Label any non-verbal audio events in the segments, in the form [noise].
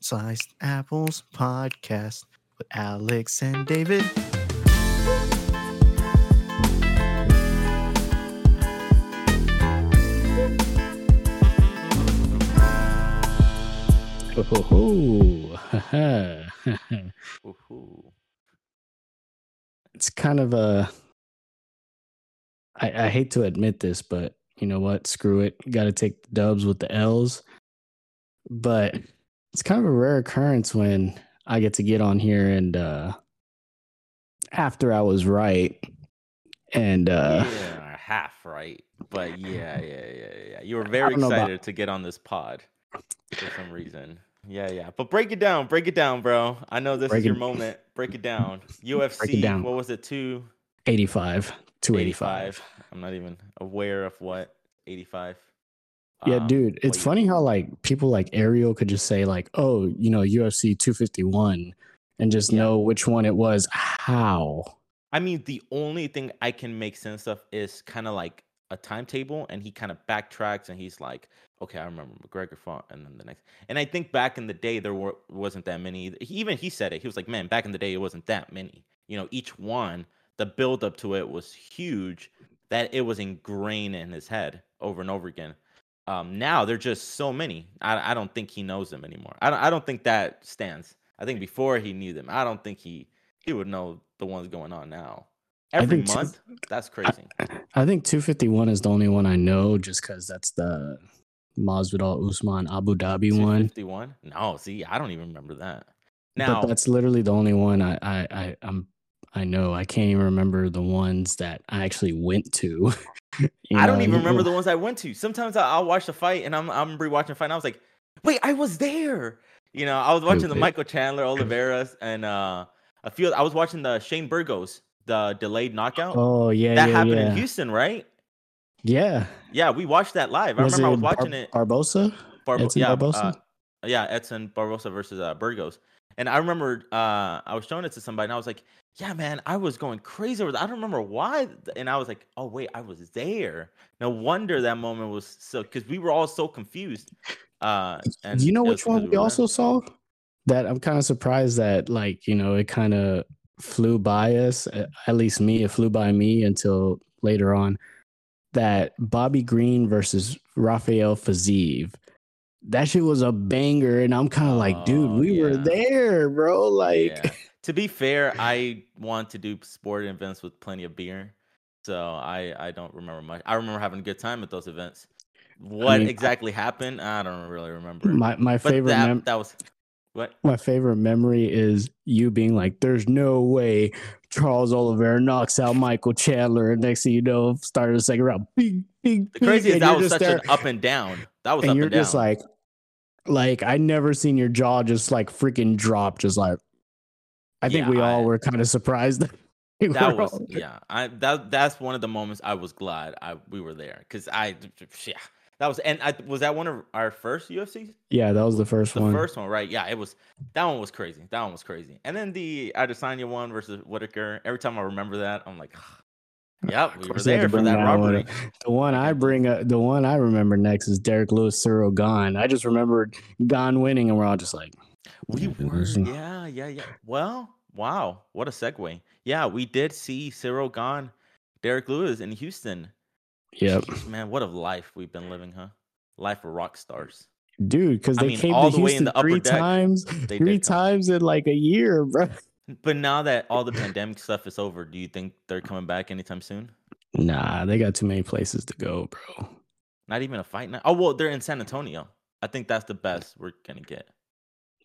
Sliced Apples podcast with Alex and David. [laughs] It's kind of a. I, I hate to admit this, but you know what? Screw it. Got to take the dubs with the L's. But it's kind of a rare occurrence when I get to get on here and uh after I was right. And uh yeah, half right. But yeah, yeah, yeah, yeah. You were very don't about- excited to get on this pod for some reason. Yeah, yeah. But break it down. Break it down, bro. I know this Break is your it- moment. Break it down. [laughs] UFC. down. What was it? Two 85 to 85. 85. I'm not even aware of what 85. Yeah, Um, dude, it's you- funny how like people like Ariel could just say like, "Oh, you know, UFC 251," and just Yeah. know which one it was. How? I mean, the only thing I can make sense of is kind of like a timetable, and he kind of backtracks, and he's like, "Okay, I remember McGregor fought, and then the next." And I think back in the day, there were wasn't that many. He, even he said it. He was like, "Man, back in the day, it wasn't that many. You know, each one, the build up to it was huge. That it was ingrained in his head over and over again." Um, now they're just so many. I, I don't think he knows them anymore. I don't, I don't think that stands. I think before he knew them. I don't think he he would know the ones going on now. Every month? That's crazy. I think 251 is the only one I know, just because that's the Masvidal Usman Abu Dhabi one. 251? No, see, I don't even remember that. But Now, that's literally the only one I I, I I'm I know. I can't even remember the ones that I actually went to. [laughs] I don't know, even remember the ones I went to. Sometimes I- I'll watch the fight and I'm I'm rewatching a fight and I was like, wait, I was there. You know, I was watching the Michael Chandler, Oliveras, and uh a few I was watching the Shane Burgos, the delayed knockout. Oh yeah, that yeah, happened yeah. in Houston, right? Yeah. Yeah, we watched that live. I remember I was Bar- watching it. Barbosa. Barbo- Edson yeah, Barbosa? Uh, yeah, Edson Barbosa versus uh, Burgos. And I remember uh, I was showing it to somebody, and I was like, "Yeah, man, I was going crazy over that. I don't remember why." And I was like, "Oh wait, I was there. No wonder that moment was so because we were all so confused." Uh, and you know it which one we were also saw? That I'm kind of surprised that like you know it kind of flew by us. a- At least me, it flew by me until later on. That Bobby Green versus Rafael Fiziev. That shit was a banger, and I'm kind of like, dude, Oh, we were yeah. there, bro. Like, Yeah. To be fair, [laughs] I want to do sporting events with plenty of beer, so I I don't remember much. I remember having a good time at those events. What mean, I- exactly happened? I don't really remember. my my but favorite that, mem- that was what my favorite memory is you being like, "There's no way Charles Oliveira knocks out Michael Chandler," and next thing you know, started the second round. Bing, bing, The crazy is that was such there, an up and down. That was and up you're and down. just like, like I never seen your jaw just like freaking drop, just like. I think Yeah, we all I- were kind of surprised. that [laughs] we that was all- yeah. I that that's one of the moments I was glad I we were there because I yeah that was and I was that one of our first UFC yeah, that was the first the one. first one right yeah it was that one was crazy that one was crazy and then the Adesanya one versus Whittaker every time I remember that I'm like [sighs] [sighs] yep we were course they had to there for that that one The one I bring up, the one I remember next is Derek Lewis, Ciryl Gane. I just remembered Gane winning, and we're all just like, we mm-hmm. were listen. yeah yeah yeah well wow what a segue yeah we did see Ciryl Gane, Derek Lewis in Houston "Yep." Jeez, man what a life we've been living huh life of rock stars dude because I they mean, came all to the way in Houston the upper three deck, times, they three times in like a year, bro. But now that all the [laughs] pandemic stuff is over, do you think they're coming back anytime soon? Nah, they got too many places to go, bro. Not even a fight night. Oh well, they're in San Antonio. I think that's the best we're gonna get.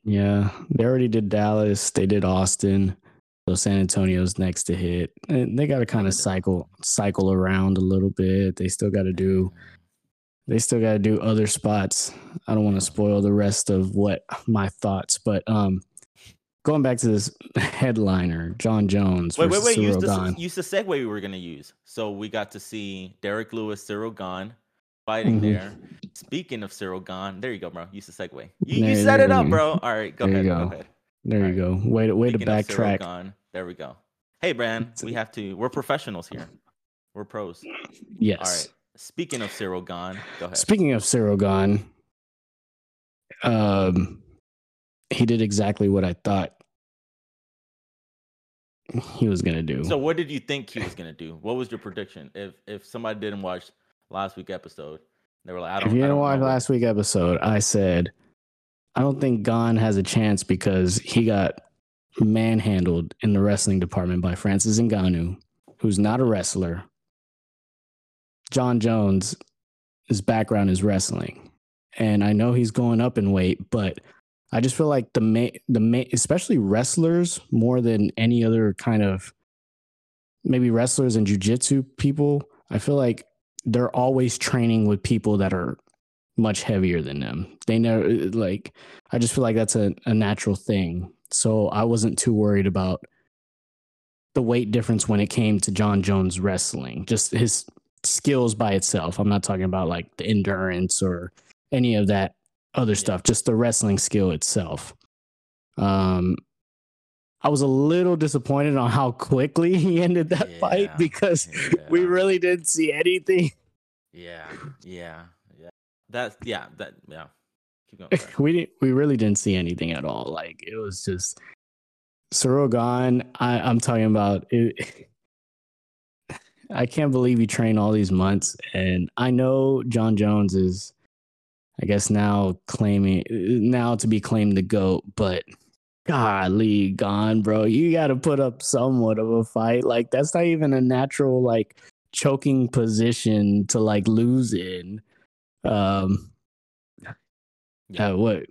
Yeah, they already did Dallas, they did Austin, so San Antonio's next to hit. And they got to kind of cycle cycle around a little bit. They still got to do they still got to do other spots. I don't want to spoil the rest of what my thoughts, but um, going back to this [laughs] headliner, Jon Jones. Wait, wait, wait. Use the use the segue we were gonna use. So we got to see Derek Lewis, Ciryl Gane fighting Mhm. there. Speaking of Ciryl Gane, there you go, bro. Use the segue. You, you set it up, you bro. All right, go There you ahead. Go. go. ahead. There you go. Way to way to Speaking Ciryl backtrack. Gane, there we go. Hey, Bran, we have to. We're professionals here. We're pros. Yes. All right. Speaking of Ciryl Gane, go ahead. Speaking of Ciryl Gane, um, he did exactly what I thought he was gonna do. So what did you think he was gonna do? What was your prediction? If if somebody didn't watch last week episode, they were like, I don't. if you didn't watch last week episode, I said I don't think Gane has a chance because he got manhandled in the wrestling department by Francis Ngannou, who's not a wrestler. Jon Jones, his background is wrestling, and I know he's going up in weight, but I just feel like the ma- the ma- especially wrestlers more than any other kind of maybe wrestlers and jujitsu people. I feel like they're always training with people that are much heavier than them. They never like. I just feel like that's a, a natural thing. So I wasn't too worried about the weight difference when it came to Jon Jones wrestling. Just his skills by itself. I'm not talking about like the endurance or any of that other stuff. Just the wrestling skill itself. Um, I was a little disappointed on how quickly [laughs] he ended that Yeah, fight because we really didn't see anything. [laughs] Yeah, yeah, yeah. That's yeah, that yeah. Keep going. sorry. [laughs] we didn't we really didn't see anything at all. Like it was just Ciryl I, I'm talking about it. I can't believe he trained all these months, and I know Jon Jones is, I guess now claiming now to be claimed the goat, but golly, Gane, bro, you got to put up somewhat of a fight. Like that's not even a natural like choking position to like lose in. Um, Yeah. uh, what?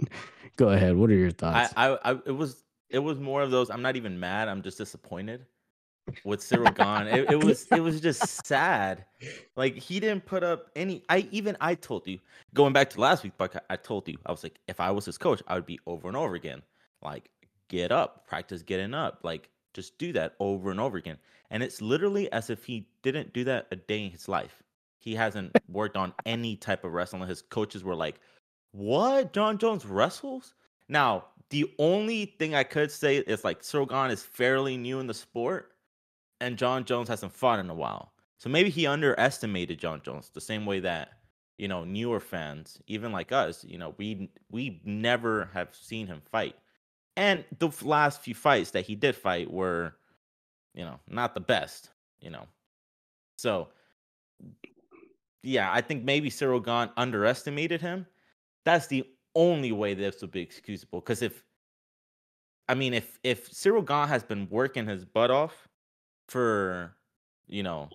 Go ahead. What are your I, thoughts? I, I, it was, it was more of those. I'm not even mad. I'm just disappointed with Ciryl Gane. It, it was, it was just sad. Like he didn't put up any. I even I told you going back to last week, but I told you I was like, if I was his coach, I would be over and over again. Like get up, practice getting up. Like just do that over and over again. And it's literally as if he didn't do that a day in his life. He hasn't [laughs] worked on any type of wrestling. His coaches were like, what? Jon Jones wrestles? Now, the only thing I could say is like Ciryl is fairly new in the sport, and Jon Jones hasn't fought in a while. So maybe he underestimated Jon Jones the same way that you know newer fans, even like us, you know, we we never have seen him fight. And the last few fights that he did fight were, you know, not the best, you know. So yeah, I think maybe Ciryl Gane underestimated him. That's the only way this would be excusable. Because if, I mean, if if Ciryl Gane has been working his butt off for, you know,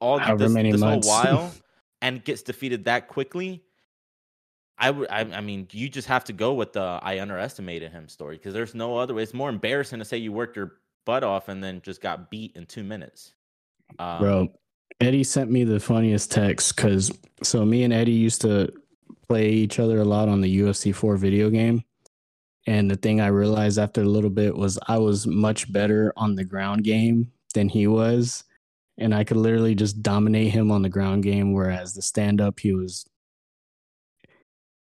all However this, this whole [laughs] while and gets defeated that quickly, I would. I, I mean, you just have to go with the I underestimated him story because there's no other way. It's more embarrassing to say you worked your butt off and then just got beat in two minutes. Um, Bro, Eddie sent me the funniest text because so me and Eddie used to play each other a lot on the UFC 4 video game. And the thing I realized after a little bit was I was much better on the ground game than he was. And I could literally just dominate him on the ground game. Whereas the stand up, he was,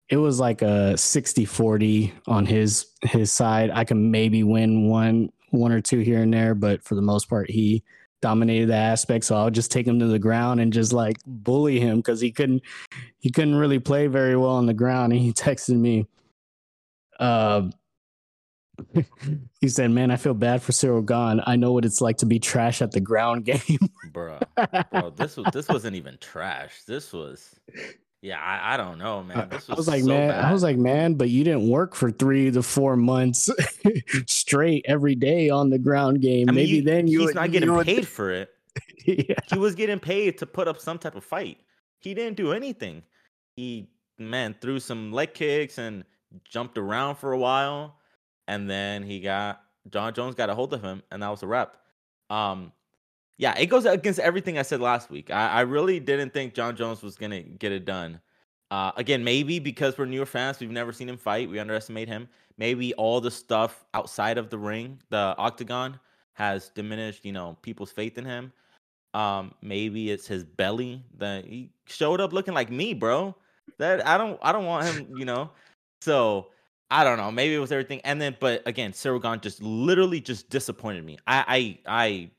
it was like a 60 40 on his his side. I can maybe win one one or two here and there, but for the most part, he dominated the aspect. So I'll just take him to the ground and just like bully him because he couldn't he couldn't really play very well on the ground. And he [laughs] texted me. Uh, [laughs] he said, "Man, I feel bad for Ciryl Gane. I know what it's like to be trash at the ground [laughs] game." bro. Bro, this was this wasn't even trash. This was, yeah, I, I don't know, man. This was, I was like, so man, bad. I was like, man, but you didn't work for three to four months [laughs] straight every day on the ground game. I mean, Maybe you- then you he's would- not getting would- paid [laughs] for it. yeah. He was getting paid to put up some type of fight. He didn't do anything. He man threw some leg kicks and jumped around for a while, and then he got Jon Jones got a hold of him, and that was a wrap. Um, yeah, it goes against everything I said last week. I, I really didn't think Jon Jones was gonna get it done. Uh, again, maybe because we're newer fans, we've never seen him fight. We underestimate him. Maybe all the stuff outside of the ring, the octagon, has diminished. You know, people's faith in him. Um, maybe it's his belly that he showed up looking like me, bro. That I don't, I don't want him. [laughs] You know, so I don't know. Maybe it was everything. And then, but again, Ciryl just literally just disappointed me. I, I, I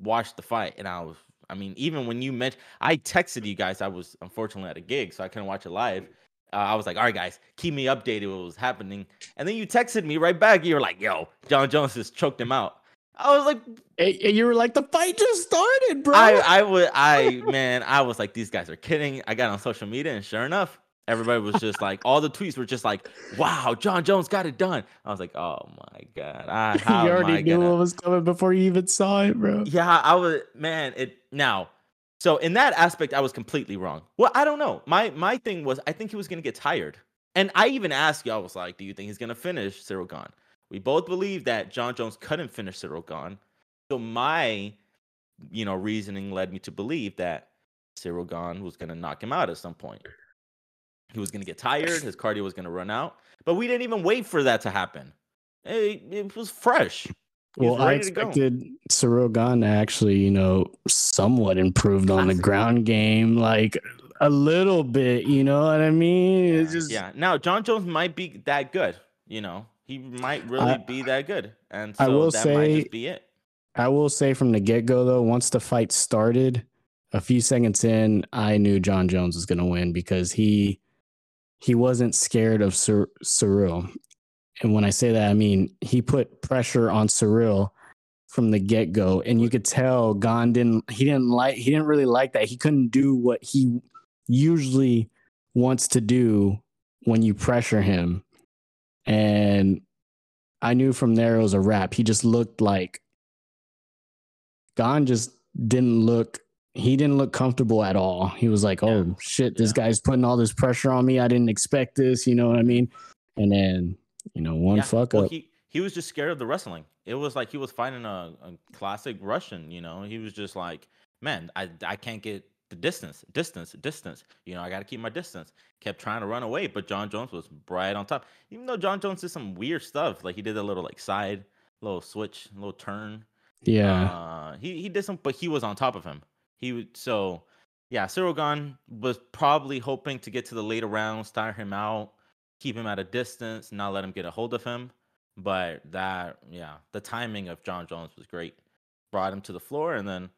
watched the fight and I was, I mean, even when you mentioned, I texted you guys. I was unfortunately at a gig, so I couldn't watch it live. uh, I was like, all right, guys, keep me updated what was happening. And then you texted me right back. You were like, yo, Jon Jones just choked him out. I was like, and you were like, the fight just started, bro. I, I would, I, man, I was like, these guys are kidding. I got on social media, and sure enough, everybody was just like, all the tweets were just like, wow, Jon Jones got it done. I was like, oh my God. I, [laughs] how you already knew gonna- what was coming before you even saw it, bro. Yeah, I was man, it now. So in that aspect, I was completely wrong. Well, I don't know. My my thing was I think he was gonna get tired. And I even asked you, I was like, do you think he's gonna finish Ciryl Gane? We both believe that Jon Jones couldn't finish Ciryl Gane. So my you know reasoning led me to believe that Ciryl Gane was gonna knock him out at some point. He was gonna get tired, his cardio was gonna run out. But we didn't even wait for that to happen. It, it was fresh. Well, I to expected to actually, you know, somewhat improved on the ground game, like a little bit. You know what I mean? It's just yeah. Now Jon Jones might be that good. You know, he might really I- be that good, and so I will that might say- just be it. I will say from the get go though, once the fight started, a few seconds in, I knew Jon Jones was going to win because he he wasn't scared of Cyr- Ciryl. And when I say that, I mean he put pressure on Ciryl from the get go, and you could tell Gane didn't he didn't like he didn't really like that. He couldn't do what he usually wants to do when you pressure him, and I knew from there it was a wrap. He just looked like Gane just didn't look he didn't look comfortable at all. He was like, "Oh Yeah. shit, this Yeah. guy's putting all this pressure on me. I didn't expect this." You know what I mean? And then you know one Yeah, fuck well, up. he he was just scared of the wrestling. It was like he was fighting a, a classic Russian. You know, he was just like, man, I I can't get the distance, distance, distance. You know, I got to keep my distance. Kept trying to run away, but Jon Jones was right on top. Even though Jon Jones did some weird stuff, like he did a little like side, little switch, little turn. yeah, Uh, he he did some, but he was on top of him. He would so yeah. Ciryl Gane was probably hoping to get to the later rounds, tire him out, keep him at a distance, not let him get a hold of him. But that yeah, the timing of Jon Jones was great. Brought him to the floor, and then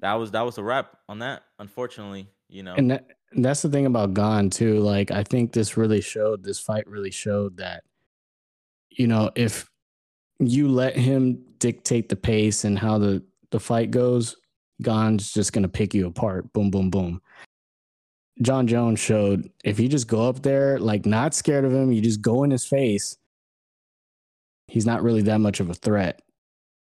that was that was a wrap on that. Unfortunately, you know. and that, and that's the thing about Gane too. Like I think this really showed this fight really showed that you know if you let him dictate the pace and how the the fight goes, Gane's just gonna pick you apart. Boom, boom, boom. Jon Jones showed if you just go up there, like not scared of him, you just go in his face. He's not really that much of a threat,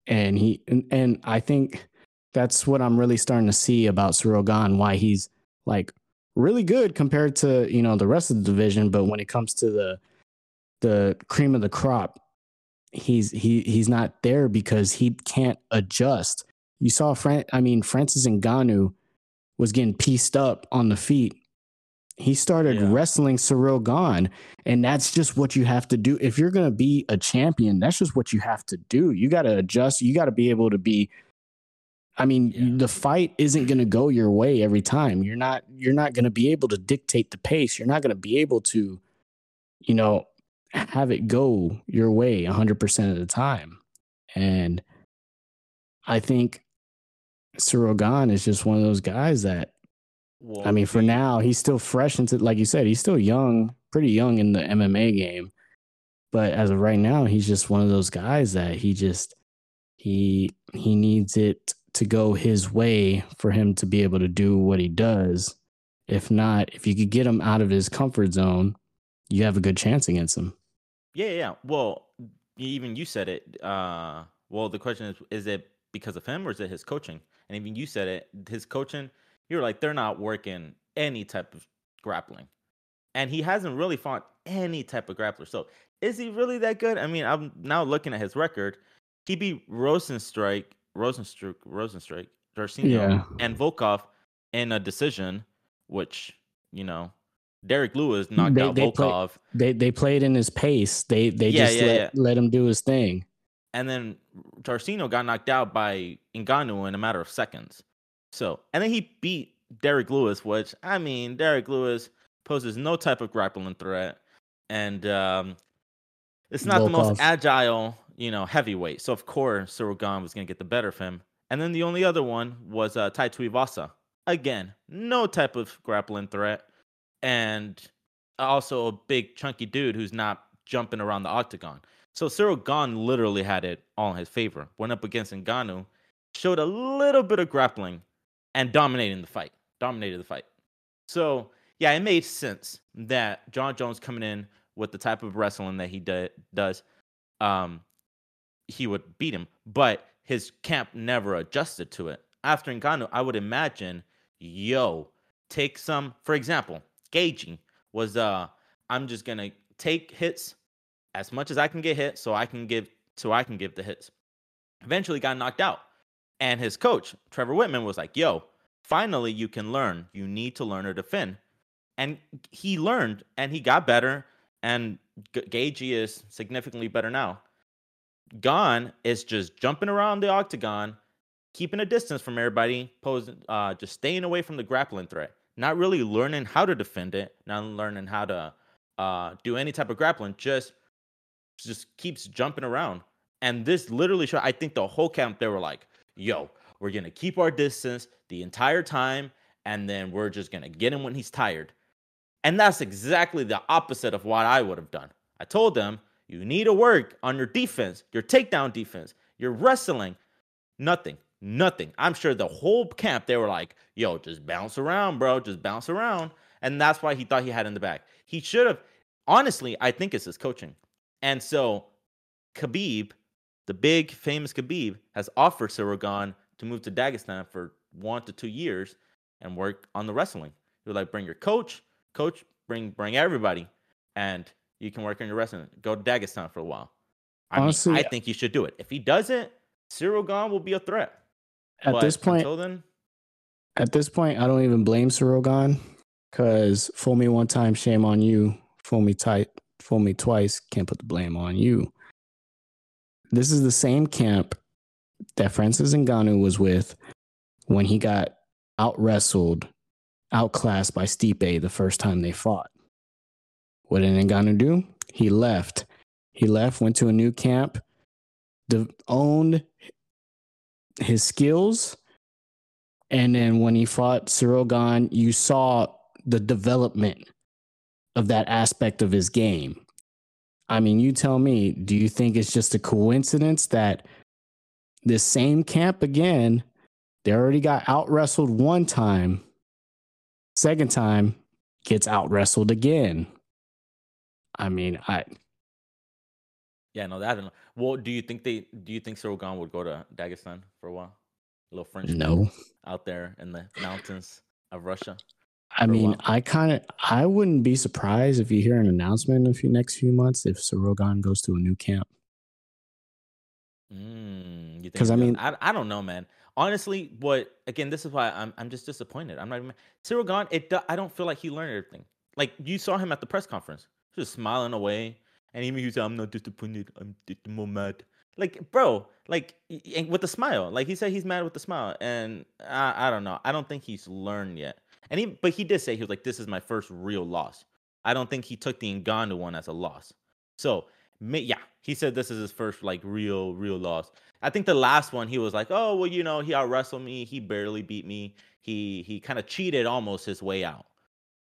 and he and, and I think that's what I'm really starting to see about Ciryl Gane, why he's like really good compared to you know the rest of the division, but when it comes to the the cream of the crop, he's he he's not there because he can't adjust. You saw Fran I mean Francis Ngannou was getting pieced up on the feet. He started Yeah. wrestling Ciryl Gane, and that's just what you have to do. If you're gonna be a champion, that's just what you have to do. You got to adjust. You got to be able to be. I mean, Yeah. the fight isn't gonna go your way every time. You're not. You're not gonna be able to dictate the pace. You're not gonna be able to, you know, have it go your way 100% of the time. And I think Gane is just one of those guys that, well, I mean, for now, he's still fresh into, like you said, he's still young, pretty young in the MMA game. But as of right now, he's just one of those guys that he just, he, he needs it to go his way for him to be able to do what he does. If not, if you could get him out of his comfort zone, you have a good chance against him. Yeah, yeah. Well, even you said it. Uh, well, the question is: Is it because of him or is it his coaching? And even you said it. His coaching. You're like they're not working any type of grappling, and he hasn't really fought any type of grappler. So is he really that good? I mean, I'm now looking at his record. He beat Rozenstruik, Rosenstruck, Rozenstruik, Darcino, Yeah. and Volkov in a decision, which you know, Derek Lewis knocked They- out they play- Volkov. They they played in his pace. They they Yeah, just yeah, let, yeah. let him do his thing. And then Tarcino got knocked out by Ngannou in a matter of seconds. So, and then he beat Derek Lewis, which I mean, Derek Lewis poses no type of grappling threat, and um, it's not the most agile, you know, heavyweight. So of course, Ciryl Gane was going to get the better of him. And then the only other one was uh, Tai Tuivasa. Again, no type of grappling threat, and also a big chunky dude who's not jumping around the octagon. So Ciryl Gane literally had it all in his favor. Went up against Ngannou, showed a little bit of grappling, and dominating the fight. Dominated the fight. So yeah, it made sense that Jon Jones coming in with the type of wrestling that he do, does, um, he would beat him. But his camp never adjusted to it. After Ngannou, I would imagine, yo, take some. For example, Gaethje was uh, I'm just gonna take hits as much as I can get hit, so I can give so I can give the hits. Eventually, got knocked out, and his coach Trevor Wittman, was like, "Yo, finally you can learn. You need to learn to defend." And he learned, and he got better. And G- Gaethje is significantly better now. Gane is just jumping around the octagon, keeping a distance from everybody, posing, uh, just staying away from the grappling threat. Not really learning how to defend it, not learning how to uh, do any type of grappling. Just, just keeps jumping around. And this literally showed. I think the whole camp they were like, "Yo, we're gonna keep our distance the entire time, and then we're just gonna get him when he's tired." And that's exactly the opposite of what I would have done. I told them you need to work on your defense, your takedown defense, your wrestling. Nothing, nothing. I'm sure the whole camp, they were like, yo, just bounce around, bro. Just bounce around. And that's why he thought he had in the back. He should have, honestly, I think it's his coaching. And so Khabib, the big famous Khabib, has offered Ciryl to move to Dagestan for one to two years and work on the wrestling. You're like, bring your coach, coach, bring bring everybody, and you can work on your wrestling. Go to Dagestan for a while. I Honestly, mean, I think he should do it. If he doesn't, Ciryl will be a threat. At But this point, until then, at this point, I don't even blame Ciryl because fool me one time, shame on you. Fool me tight, fool me twice, can't put the blame on you. This is the same camp that Francis Ngannou was with when he got out wrestled, outclassed by Stipe the first time they fought. What did Ngannou do? He left. He left, went to a new camp, owned his skills, and then when he fought Ciryl you saw the development of that aspect of his game. I mean, you tell me, do you think it's just a coincidence that this same camp again, they already got out wrestled one time, second time gets out wrestled again? I mean, I yeah, no, that I don't know. Well, do you think they? Do you think Gane would go to Dagestan for a while? A little French no. out there in the mountains of Russia. I mean. I kind of, I wouldn't be surprised if you hear an announcement in the few, next few months if Ciryl Gane goes to a new camp. Mm, you think 'Cause, I mean- I, I don't know, man. Honestly, what again? This is why I'm I'm just disappointed. I'm not even Gane. It I don't feel like he learned everything. Like you saw him at the press conference, just smiling away, and even he said, "I'm not disappointed. I'm just more mad." Like, bro, like with a smile. Like he said, he's mad with a smile, and I I don't know. I don't think he's learned yet. And he, but he did say he was like, "This is my first real loss." I don't think he took the Ngannou one as a loss. So yeah, he said this is his first like real, real loss. I think the last one he was like, oh well, you know, he out wrestled me, he barely beat me, he he kind of cheated almost his way out.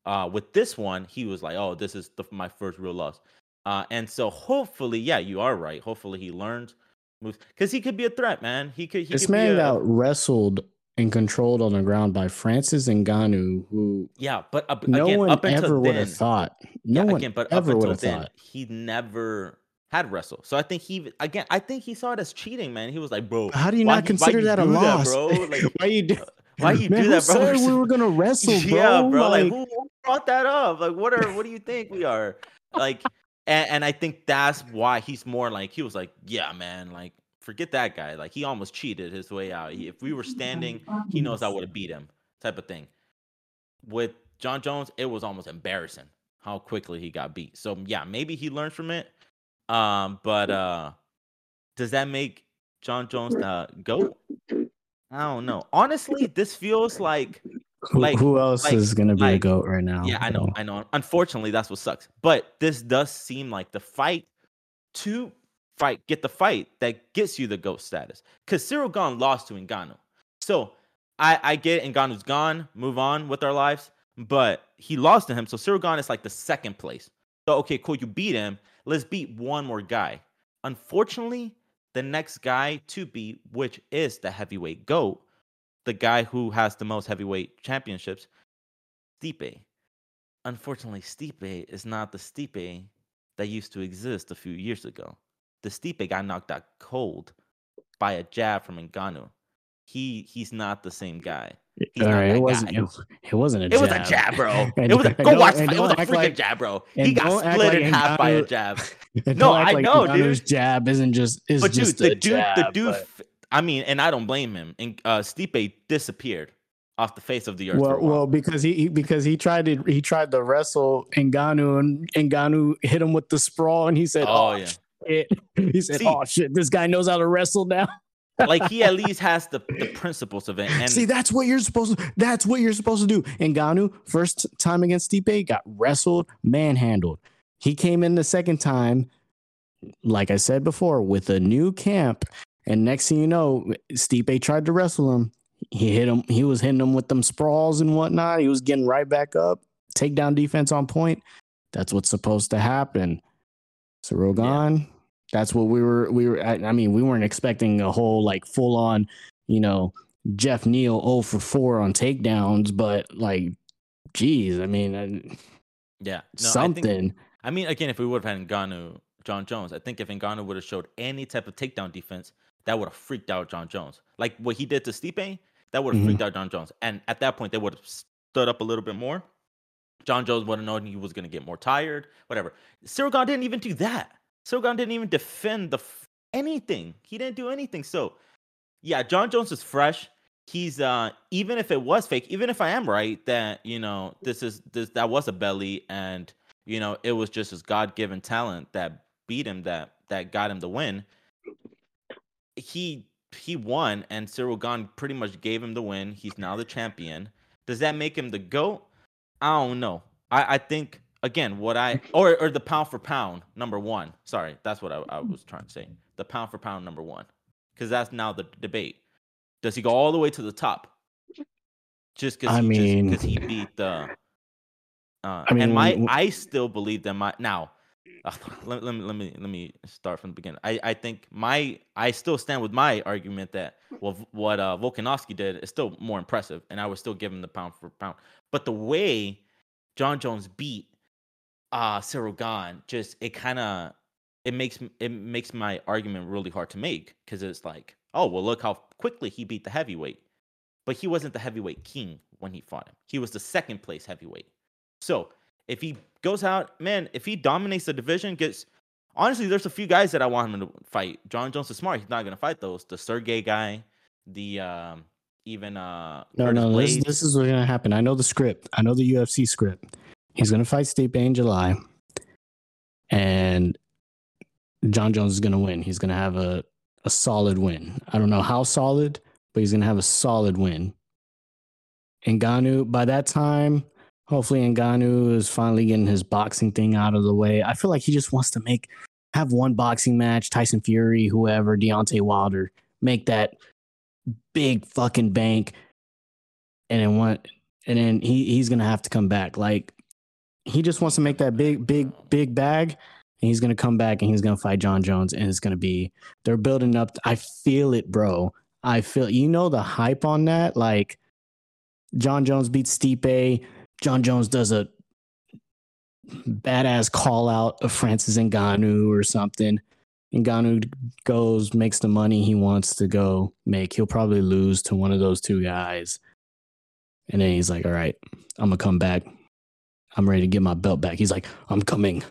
Uh, with this one, he was like, oh, this is the, my first real loss. Uh, and so hopefully, yeah, you are right. Hopefully he learns moves because he could be a threat, man. He could. He this could man be a, got wrestled and controlled on the ground by Francis Ngannou, who yeah, but up, no again, one ever would then, have thought. No yeah, one again, but ever would have then, thought. he never had wrestle. So I think he again, I think he saw it as cheating, man. He was like, bro, How do you not consider you that a loss, bro? [laughs] Like, why you do? Uh, why you Man, do that, bro? we were gonna [laughs] wrestle, bro? yeah, bro. Like, Like, who who brought that up? Like, what are what do you think we are? Like, and, and I think that's why he's more like he was like, yeah, man, like forget that guy. Like he almost cheated his way out. He- If we were standing, he knows I would have beat him, type of thing. With Jon Jones, it was almost embarrassing how quickly he got beat. So yeah, maybe he learned from it. Um, but uh does that make Jon Jones the goat? I don't know. Honestly, this feels like who, like- who else like- is gonna be a goat right now? yeah, I know. I know. Unfortunately, that's what sucks. But this does seem like the fight to fight, get the fight that gets you the GOAT status. Because Ciryl lost to Ngannou. So I, I get Ngannou's gone, move on with our lives. But he lost to him. So Gane is like the second place. So okay, cool, you beat him. Let's beat one more guy. Unfortunately, the next guy to beat, which is the heavyweight goat, the guy who has the most heavyweight championships, Stipe. Unfortunately, Stipe is not the Stipe that used to exist a few years ago. The Stipe got knocked out cold by a jab from Ngannou. He he's not the same guy. He's All right, it wasn't. guy. It, it wasn't a. It jab. was a jab, bro. [laughs] And It was a, go watch. It was a freaking like- jab, bro. He got split like in half by a jab. [laughs] No, I like know, Ngannou's dude. jab isn't just is But dude, just the a dude, the dude. but- I mean, and I don't blame him. And uh, Stipe disappeared off the face of the earth. Well, well, because he, he because he tried to he tried to wrestle Ngannou and Ngannou hit him with the sprawl and he said, Oh, "Oh, yeah. Shit!" [laughs] He said, See- "Oh shit, this guy knows how to wrestle now." [laughs] like he at least has the, the principles of it. And See, that's what you're supposed to. That's what you're supposed to do. Ngannou first time against Stipe got wrestled, manhandled. He came in the second time, like I said before, with a new camp. And next thing you know, Stipe tried to wrestle him. He hit him. He was hitting him with them sprawls and whatnot. He was getting right back up. Takedown defense on point. That's what's supposed to happen. So Rogan, that's what we were. We were. I, I mean, we weren't expecting a whole like full on, you know, Geoff Neal 0 for 4 on takedowns, but like, geez, I mean, uh, yeah, no, I something. think, I mean, again, if we would have had Ngannou, Jon Jones, I think if Ngannou would have showed any type of takedown defense, that would have freaked out Jon Jones. Like what he did to Stipe, that would have Mhm. freaked out Jon Jones. And at that point, they would have stood up a little bit more. Jon Jones would have known he was going to get more tired, whatever. Ciryl didn't even do that. Ciryl didn't even defend the f- anything. He didn't do anything. So, yeah, Jon Jones is fresh. He's uh even if it was fake, even if I am right that you know this is this that was a belly and you know it was just his god-given talent that beat him that that got him the win he he won and Ciryl Gane pretty much gave him the win he's now the champion does that make him the goat i don't know. I i think again what i or or the pound for pound number one. Sorry that's what i, I was trying to say. The pound for pound number one. Because that's now the debate. Does he go all the way to the top? Just because I he mean- because he beat the uh, I mean, and my I still believe that my now uh, let, let me let me let me start from the beginning. I, I think my I still stand with my argument that well what uh Volkanovski did is still more impressive, and I would still give him the pound for pound. But the way Jon Jones beat uh Ciryl Gane, just it kind of it makes it makes my argument really hard to make because it's like oh well look how quickly he beat the heavyweight, but he wasn't the heavyweight king when he fought him. He was the second place heavyweight. So if he goes out, man, if he dominates the division, gets honestly, there's a few guys that I want him to fight. Jon Jones is smart. He's not gonna fight those. The Sergey guy, the um, even uh, No, Curtis no, this, this is what's gonna happen. I know the script. I know the UFC script. He's gonna fight Stipe in July, and Jon Jones is gonna win. He's gonna have a a solid win. I don't know how solid, but he's gonna have a solid win. And Ngannou by that time, hopefully Ngannou is finally getting his boxing thing out of the way. I feel like he just wants to make have one boxing match, Tyson Fury, whoever, Deontay Wilder, make that big fucking bank. And then what and then he he's gonna have to come back. Like he just wants to make that big big big bag and he's gonna come back and he's gonna fight jon jones and it's gonna be they're building up. I feel it bro. I feel you know the hype on that? Like jon jones beats stipe. Jon jones does a badass call out of francis Ngannou or something Ngannou goes, makes the money he wants to go make. He'll probably lose to one of those two guys. And then he's like, all right, I'm going to come back. I'm ready to get my belt back. He's like, I'm coming.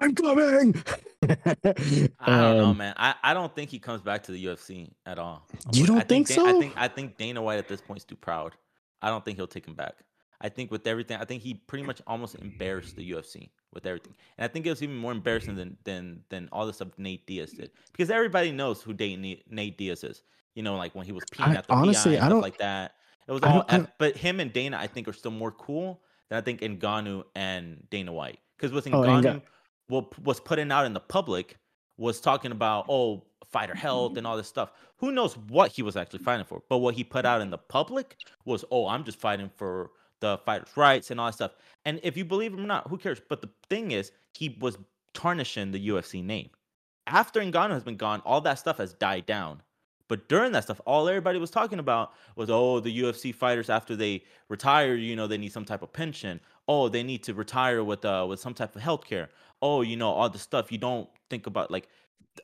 I'm coming. [laughs] I don't know, Um, man. I, I don't think he comes back to the UFC at all. You I don't think Dan- I think I think Dana White at this point is too proud. I don't think he'll take him back. I think with everything, I think he pretty much almost embarrassed the UFC with everything, and I think it was even more embarrassing than than than all the stuff Nate Diaz did because everybody knows who Nate Diaz is. You know, like when he was peeing I- at the honestly, PI and I stuff don't- like that. It was all, don't- I don't- but him and Dana, I think, are still more cool than I think Ngannou and Dana White. Because with Oh, Ngannou, Nga- what was putting out in the public was talking about oh fighter health and all this stuff. Who knows what he was actually fighting for? But what he put out in the public was oh I'm just fighting for the fighters' rights and all that stuff. And if you believe him or not, who cares? But the thing is, he was tarnishing the UFC name. After Ngannou has been gone, all that stuff has died down. But during that stuff, all everybody was talking about was, oh, the UFC fighters after they retire, you know, they need some type of pension. Oh, they need to retire with uh with some type of health care. Oh, you know, all the stuff you don't think about. Like,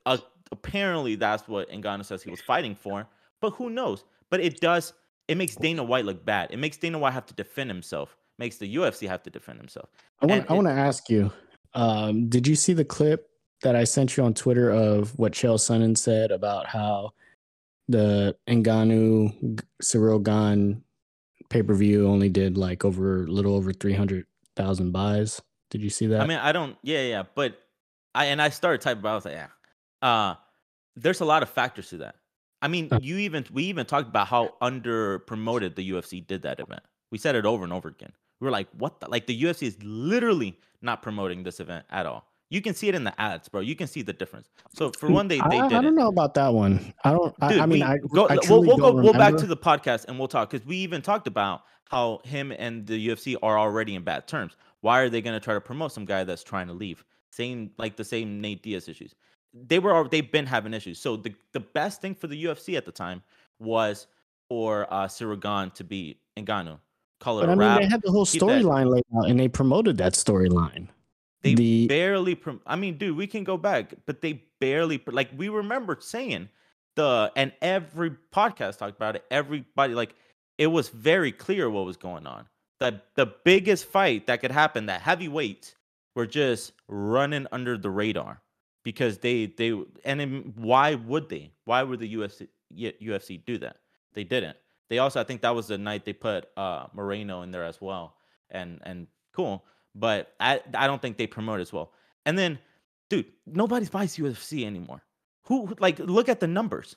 uh, apparently that's what Ngannou says he was fighting for. But who knows? But it does. It makes Dana White look bad. It makes Dana White have to defend himself. Makes the UFC have to defend himself. I want. And I want to ask you. Um, did you see the clip that I sent you on Twitter of what Chael Sonnen said about how the Ngannou Ciryl Gane pay per view only did like over a little over three hundred thousand buys? Did you see that? I mean, I don't. Yeah, yeah. But I and I started typing, but I was like, yeah. Uh, there's a lot of factors to that. I mean, Uh. you even we even talked about how under promoted the UFC did that event. We said it over and over again. We were like, what? The? Like the UFC is literally not promoting this event at all. You can see it in the ads, bro. You can see the difference. So for one, they they I, did I don't know about that one. I don't. I, Dude, I mean, we- I, go, I we'll, we'll go we'll back to the podcast and we'll talk because we even talked about how him and the UFC are already in bad terms. Why are they going to try to promote some guy that's trying to leave? Same like the same Nate Diaz issues. They were they've been having issues. So the the best thing for the UFC at the time was for uh Ciryl Gane to be Ngannou. Call it But I mean, wrap. they had the whole storyline laid out, and they promoted that storyline. They the barely. Prom- I mean, dude, we can go back, but they barely. Like we remember saying the, and every podcast talked about it. Everybody like it was very clear what was going on. The the biggest fight that could happen, that heavyweights were just running under the radar because they they and then why would they? Why would the UFC UFC do that? They didn't. They also, I think that was the night they put uh Moreno in there as well, and and cool. But I I don't think they promote as well. And then, dude, nobody buys UFC anymore. Who like look at the numbers?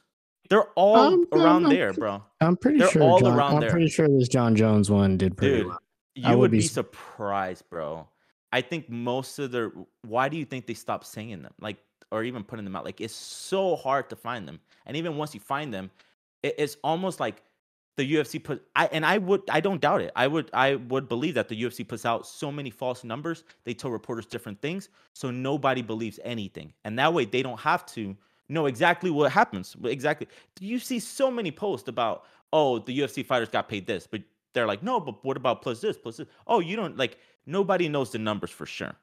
They're all Um, around um, there, bro. I'm pretty They're sure. all John, around I'm there. pretty sure this Jon Jones one did pretty Dude, well. you would would be be surprised, bro. I think most of their why do you think they stopped saying them? Like or even putting them out? Like it's so hard to find them. And even once you find them, it, it's almost like the UFC put I and I would I don't doubt it. I would I would believe that the UFC puts out so many false numbers. They tell reporters different things, so nobody believes anything. And that way they don't have to know exactly what happens. Exactly. You see so many posts about, oh, the UFC fighters got paid this, but they're like, no, but what about plus this, plus this? Oh, you don't like nobody knows the numbers for sure.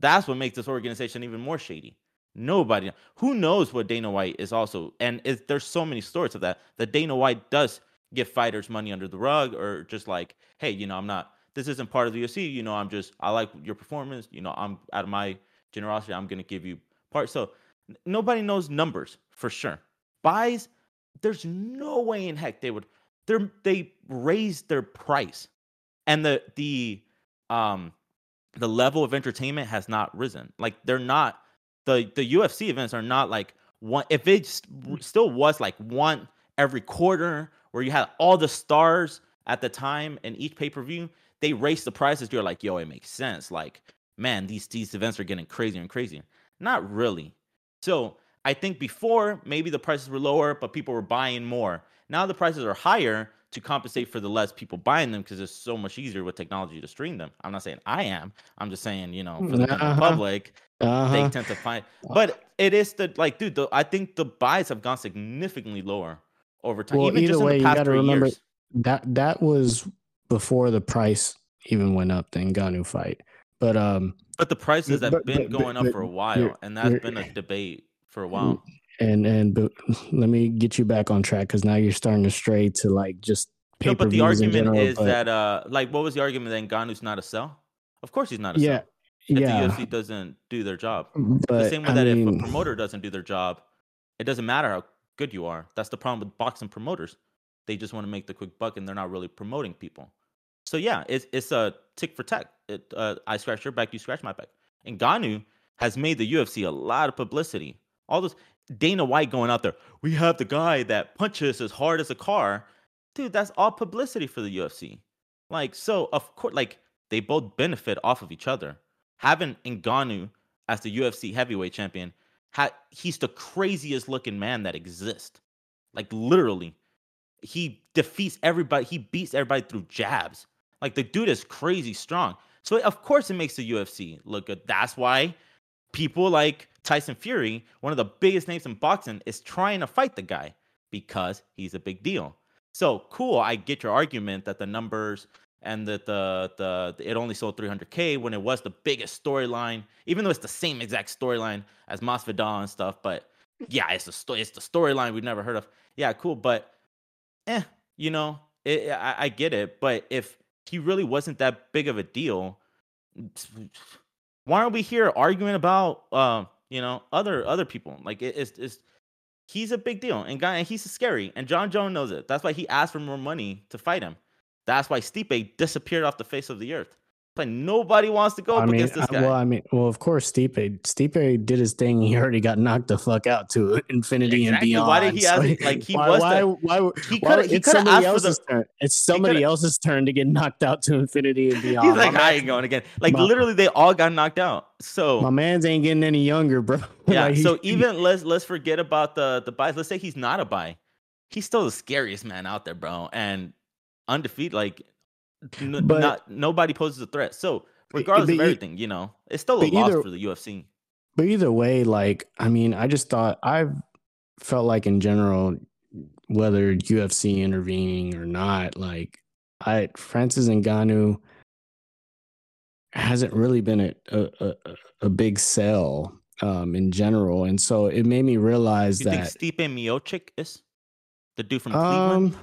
That's what makes this organization even more shady. Nobody who knows what Dana White is also, and there's so many stories of that that Dana White does give fighters money under the rug or just like, hey, you know, I'm not. This isn't part of the UFC. You know, I'm just. I like your performance. You know, I'm out of my generosity. I'm gonna give you part. So nobody knows numbers for sure. Buys, there's no way in heck they would. They're they raised their price, and the the um the level of entertainment has not risen. Like they're not the the UFC events are not like one. If it s- still was like one every quarter where you had all the stars at the time in each pay per view, they raised the prices. You're like, yo, it makes sense. Like, man, these these events are getting crazier and crazier. Not really. So I think before maybe the prices were lower, but people were buying more. Now the prices are higher to compensate for the less people buying them because it's so much easier with technology to stream them. I'm not saying I am. I'm just saying, you know, for the Uh-huh. public, they Uh-huh. tend to find. But it is the like, dude. The, I think the buys have gone significantly lower over time. Well, Even either just way, in you the past gotta remember- years. That that was before the price even went up. The Ngannou fight, but um, But the prices have but- been but- but- going up but for a while, and that's been a debate for a while. And and but let me get you back on track because now you're starting to stray to like just No, but the argument general. is but that, uh, like, what was the argument that Ngannou's not a sell? Of course, he's not a yeah, sell. If yeah, the UFC doesn't do their job, but the same way I that if a promoter doesn't do their job, it doesn't matter how good you are. That's the problem with boxing promoters. They just want to make the quick buck, and they're not really promoting people. So yeah, it's it's a tick for tack. It, uh, I scratch your back, you scratch my back. And Ngannou has made the UFC a lot of publicity. All this Dana White going out there. We have the guy that punches as hard as a car, dude. That's all publicity for the UFC. Like so, of course, like they both benefit off of each other. Having Ngannou as the UFC heavyweight champion, ha- he's the craziest looking man that exists. Like literally, he defeats everybody. He beats everybody through jabs. Like the dude is crazy strong. So of course it makes the UFC look good. That's why people like Tyson Fury, one of the biggest names in boxing, is trying to fight the guy because he's a big deal. So cool. I get your argument that the numbers and that the, the it only sold 300k when it was the biggest storyline, even though it's the same exact storyline as Masvidal and stuff. But yeah, it's the story. It's the storyline we've never heard of. Yeah, cool. But eh, you know, it, I, I get it. But if he really wasn't that big of a deal, why aren't we here arguing about uh, you know other other people? Like it, it's it's he's a big deal and guy and he's scary and Jon Jones knows it. That's why he asked for more money to fight him. That's why Stipe disappeared off the face of the earth. Like nobody wants to go up I mean, against this guy. well, I mean, well, of course, Stipe. Stipe did his thing. He already got knocked the fuck out to infinity and beyond. Why did he [laughs] So, ask- like, he why, was why, the- why, he coulda- he it's somebody for the- else's turn. It's somebody else's turn to get knocked out to infinity and beyond. [laughs] He's like, I ain't going again. Like my- literally, they all got knocked out. So my man's ain't getting any younger, bro. [laughs] yeah. Like, he- so even let's let's forget about the the buys. Let's say he's not a buy. He's still the scariest man out there, bro, and undefeated. Like, n- But- not nobody poses a threat. So regardless but of everything, you know, it's still a loss either- for the UFC. But either way, like, I mean, I just thought I've felt like in general, whether UFC intervening or not, like, I Francis Ngannou hasn't really been a a, a, a big sell um, in general, and so it made me realize You that think Stipe Miocic is the dude from Cleveland?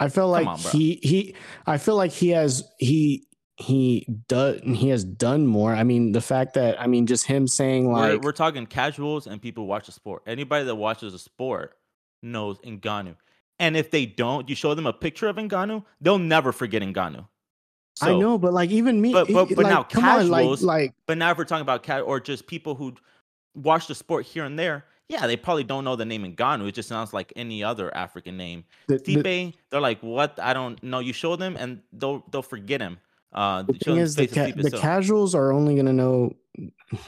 I feel like on, he he I feel like he has he he does he has done more. I mean, the fact that I mean, just him saying we're, like we're talking casuals and people watch the sport. Anybody that watches a sport knows Ngannou. And if they don't, you show them a picture of Ngannou, they'll never forget Ngannou. I know, but like even me, But- but- but like, now come on, like casuals- like But now if we're talking about cat or just people who watch the sport here and there, yeah, they probably don't know the name Ngannou. It just sounds like any other African name. the, the, they're like, what? I don't know. You show them and they'll they'll forget him. Uh, the thing is the, ca- the casuals are only gonna know.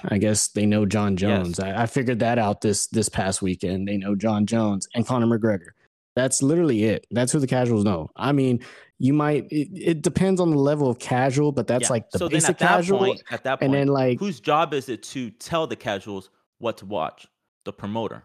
I guess they know Jon Yes. Jones. I, I figured that out this this past weekend. They know Jon Jones and Conor McGregor. That's literally it. That's who the casuals know. I mean, you might. It, it depends on the level of casual, but that's Yeah. like the so then basic at that point, at that point, and then like whose job is it to tell the casuals what to watch? The promoter,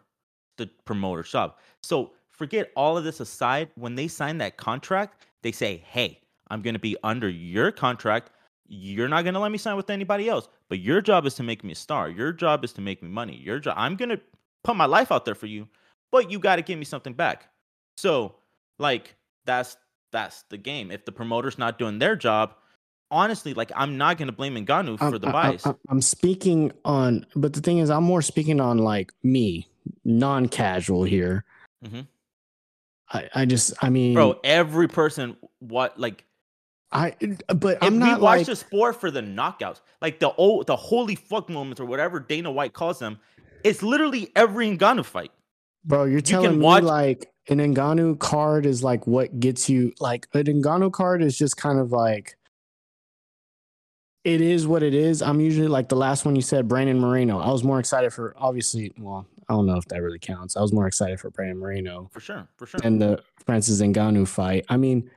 the promoter shop. So forget all of this aside. When they sign that contract, they say, "Hey, I'm going to be under your contract. You're not going to let me sign with anybody else, but your job is to make me a star. Your job is to make me money. Your job. I'm going to put my life out there for you, but you got to give me something back." So, like, that's that's the game. If the promoter's not doing their job, honestly, like I'm not gonna blame Ngannou I'm- for the I- I- bias. I, I'm speaking on, but the thing is, I'm more speaking on like me, non-casual here. Mhm. I, I just, I mean, Bro, every person what like I, but I'm we not watch like, the sport for the knockouts, like the oh the holy fuck moments or whatever Dana White calls them, it's literally every Ngannou fight. bro. You're can telling me watch- like an Ngannou card is like what gets you like an Ngannou card is just kind of like. It is what it is. I'm usually like the last one you said, Brandon Moreno. I was more excited for obviously. Well, I don't know if that really counts. I was more excited for Brandon Moreno. For sure, for sure. and the Francis Ngannou fight. I mean,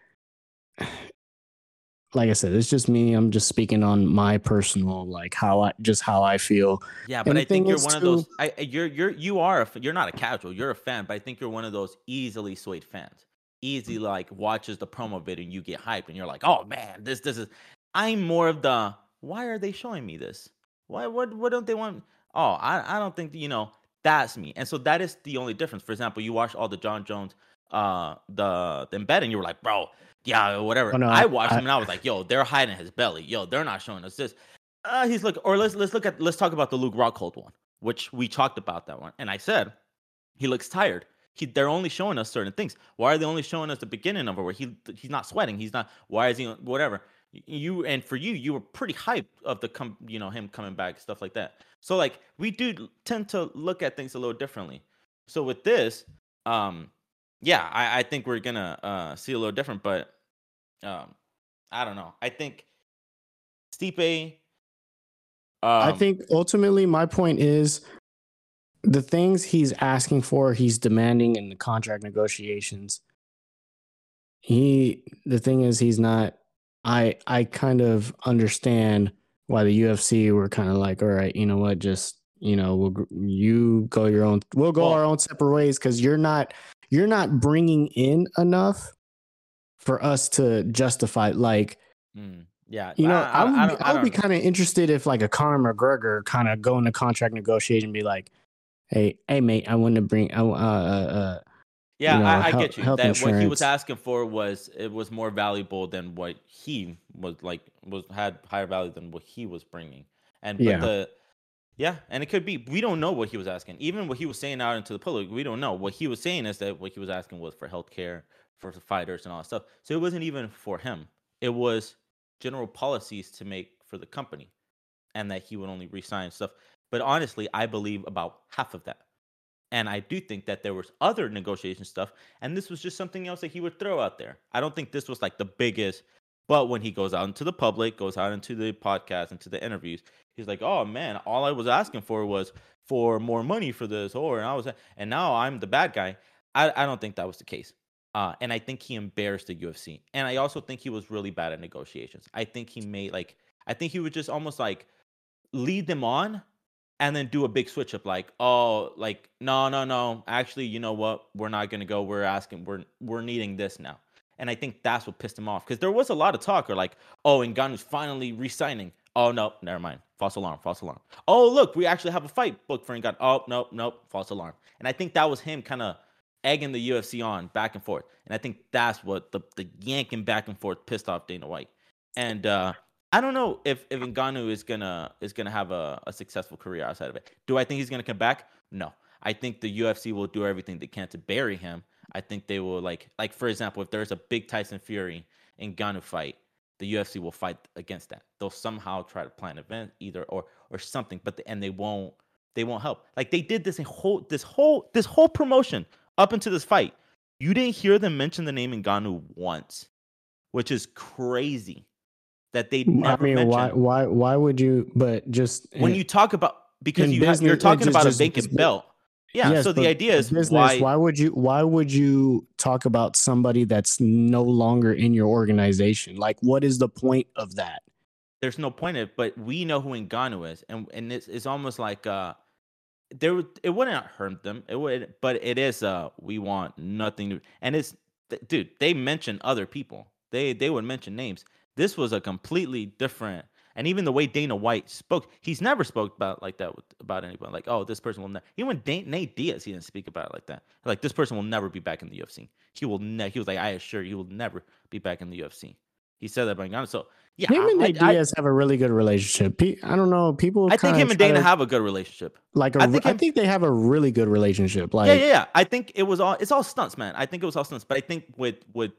[sighs] like I said, it's just me. I'm just speaking on my personal, like how I just how I feel. yeah, but I think you're one of those. I you're you're you are a, you're not a casual. You're a fan, but I think you're one of those easily swayed fans. Easy like watches the promo video and you get hyped and you're like, oh man, this this is. I'm more of the why are they showing me this? Why what what don't they want? Oh, I I don't think you know that's me. And so that is the only difference. For example, you watch all the Jon Jones uh the the embed and you were like, bro, yeah, whatever. Oh, no, I I- watched I- him and I was like, yo, they're hiding his belly. Yo, they're not showing us this. Uh, he's look, or let's let's look at let's talk about the Luke Rockhold one, which we talked about that one, and I said he looks tired. He, they're only showing us certain things. Why are they only showing us the beginning of it where he he's not sweating? He's not. Why is he whatever? You and for you, you were pretty hyped of the come, you know, him coming back, stuff like that. So like we do tend to look at things a little differently. So with this, um, yeah, I, I think we're gonna uh see a little different, but um, I don't know. I think Stipe. Um, I think ultimately my point is the things he's asking for, he's demanding in the contract negotiations. he the thing is he's not I I kind of understand why the UFC were kind of like, all right, you know what, just you know, we'll you go your own, we'll go Well- our own separate ways because you're not you're not bringing in enough for us to justify. Like, Mm, yeah, you know, I, I, I, would, I be- I I would be kind of interested if like a Conor McGregor kind of go into contract negotiation and be like, hey, hey, mate, I want to bring, I, uh, uh, Yeah, know, I, I get you. That what he was asking for was it was more valuable than what he was like was had higher value than what he was bringing. And but Yeah. the yeah, and it could be we don't know what he was asking. Even what he was saying out into the public, we don't know. What he was saying is that what he was asking was for healthcare for the fighters and all that stuff. So it wasn't even for him. It was general policies to make for the company, and that he would only resign stuff. But honestly, I believe about half of that. And I do think that there was other negotiation stuff, and this was just something else that he would throw out there. I don't think this was like the biggest, but when he goes out into the public, goes out into the podcast, into the interviews, he's like, "Oh man, all I was asking for was for more money for this, or and I was, and now I'm the bad guy." I, I don't think that was the case, uh, and I think he embarrassed the UFC, and I also think he was really bad at negotiations. I think he made like, I think he would just almost like lead them on and then do a big switch up like oh like no no no actually you know what? We're not going to go we're asking we're we're needing this now. And i think that's what pissed him off because there was a lot of talk or like oh and Ngannou's finally re-signing. Oh no never mind false alarm false alarm. Oh look we actually have a fight booked for Ngannou. Oh nope nope false alarm. And i think that was him kind of egging the ufc on back and forth and i think that's what the, the yanking back and forth pissed off dana white. And uh I don't know if if Ngannou is gonna is gonna have a, a successful career outside of it. Do I think he's gonna come back? No. I think the UFC will do everything they can to bury him. I think they will like like for example, if there's a big Tyson Fury and Ngannou fight, the UFC will fight against that. They'll somehow try to plan an event either or or something, but the, and they won't they won't help. Like they did this whole this whole this whole promotion up into this fight. You didn't hear them mention the name Ngannou once, which is crazy. That they never I mean, why, why, why would you? But just when you talk about because you have, you're uh, talking just- about just- a vacant just- belt. Yeah. Yes, so the idea is business. why, Why, would you? Why would you talk about somebody that's no longer in your organization? Like, what is the point of that? there's no point in it, but we know who Ngannou is, and and it's, it's almost like uh, there it wouldn't hurt them. It would, but it is uh, we want nothing to, and it's dude. They mention other people. They they would mention names. This was a completely different. And even the way Dana White spoke, he's never spoke about like that with, about anyone. Like, oh, this person will never. Even Dan- Nate Diaz, he didn't speak about it like that. Like, this person will never be back in the UFC. He will. Ne- he was like, I assure you, he will never be back in the UFC. He said that about Ngannou. So yeah, him and Nate I- Diaz have a really good relationship. I don't know. People. I think him and Dana to- have a good relationship. like. A, I I think think, they have a really good relationship. Like, yeah, yeah, yeah. I think it was all it's all stunts, man. I think it was all stunts. But I think with with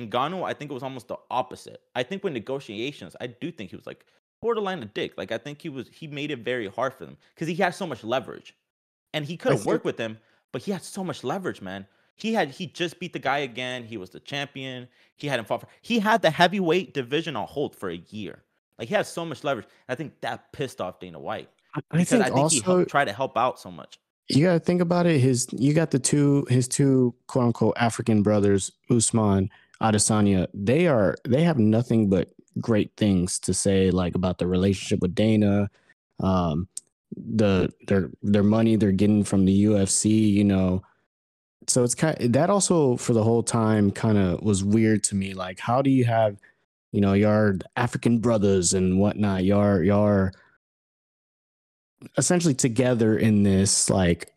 Ngannou, I think it was almost the opposite. I think with negotiations, I do think he was like borderline a dick. Like I think he was he made it very hard for them because he had so much leverage, and he could have worked with them, but he had so much leverage, man. He had he just beat the guy again. He was the champion. He hadn't fought for. He had the heavyweight division on hold for a year. Like he had so much leverage. I think that pissed off Dana White I think I think he also helped, tried to help out so much. you got to think about it. His you got the two his two quote unquote African brothers, Usman Adesanya. They are they have nothing but great things to say like about the relationship with Dana, um, the their their money they're getting from the UFC. You know, so it's kind that also for the whole time kind of was weird to me. Like, how do you have you know your African brothers and whatnot? Your your essentially together in this like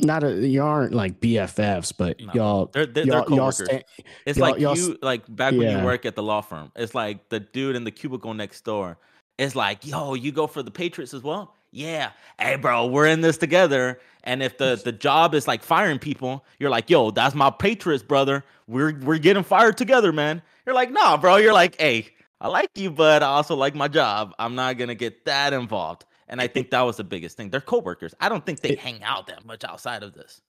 not a you aren't like BFFs, but No, y'all They're they're, they're y'all, y'all coworkers. sta- It's Y'all- like y'all you like back when you work at the law firm. It's like the dude in the cubicle next door. It's like, yo, you go for the Patriots as well? Yeah. Hey, bro, we're in this together. And if the the job is like firing people, you're like, yo, that's my Patriots, brother. We're we're getting fired together, man. You're like, nah, bro. You're like, hey, I like you, but I also like my job. I'm not gonna get that involved. And I think that was the biggest thing. They're coworkers. I don't think they It- hang out that much outside of this.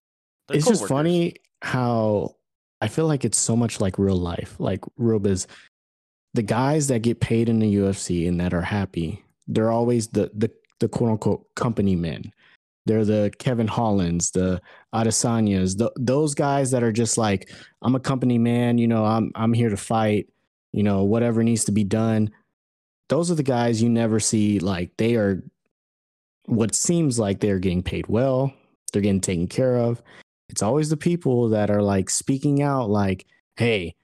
They're it's just funny how I feel like it's so much like real life, like real biz. The guys that get paid in the UFC and that are happy, they're always the the the quote unquote company men. They're the Kevin Hollands, the Adesanyas, the, those guys that are just like, I'm a company man, you know, I'm I'm here to fight, you know, whatever needs to be done. Those are the guys you never see like they are what seems like they're getting paid well, they're getting taken care of. It's always the people that are like speaking out like, "Hey,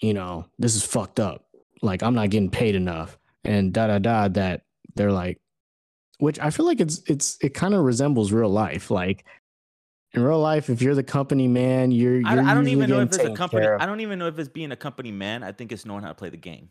you know, this is fucked up. Like I'm not getting paid enough." And da da da that they're like which I feel like it's it's it kind of resembles real life. Like in real life, if you're the company man, you're. you're I, I don't even know if it's a company. I don't even know if it's being a company man. I think it's knowing how to play the game.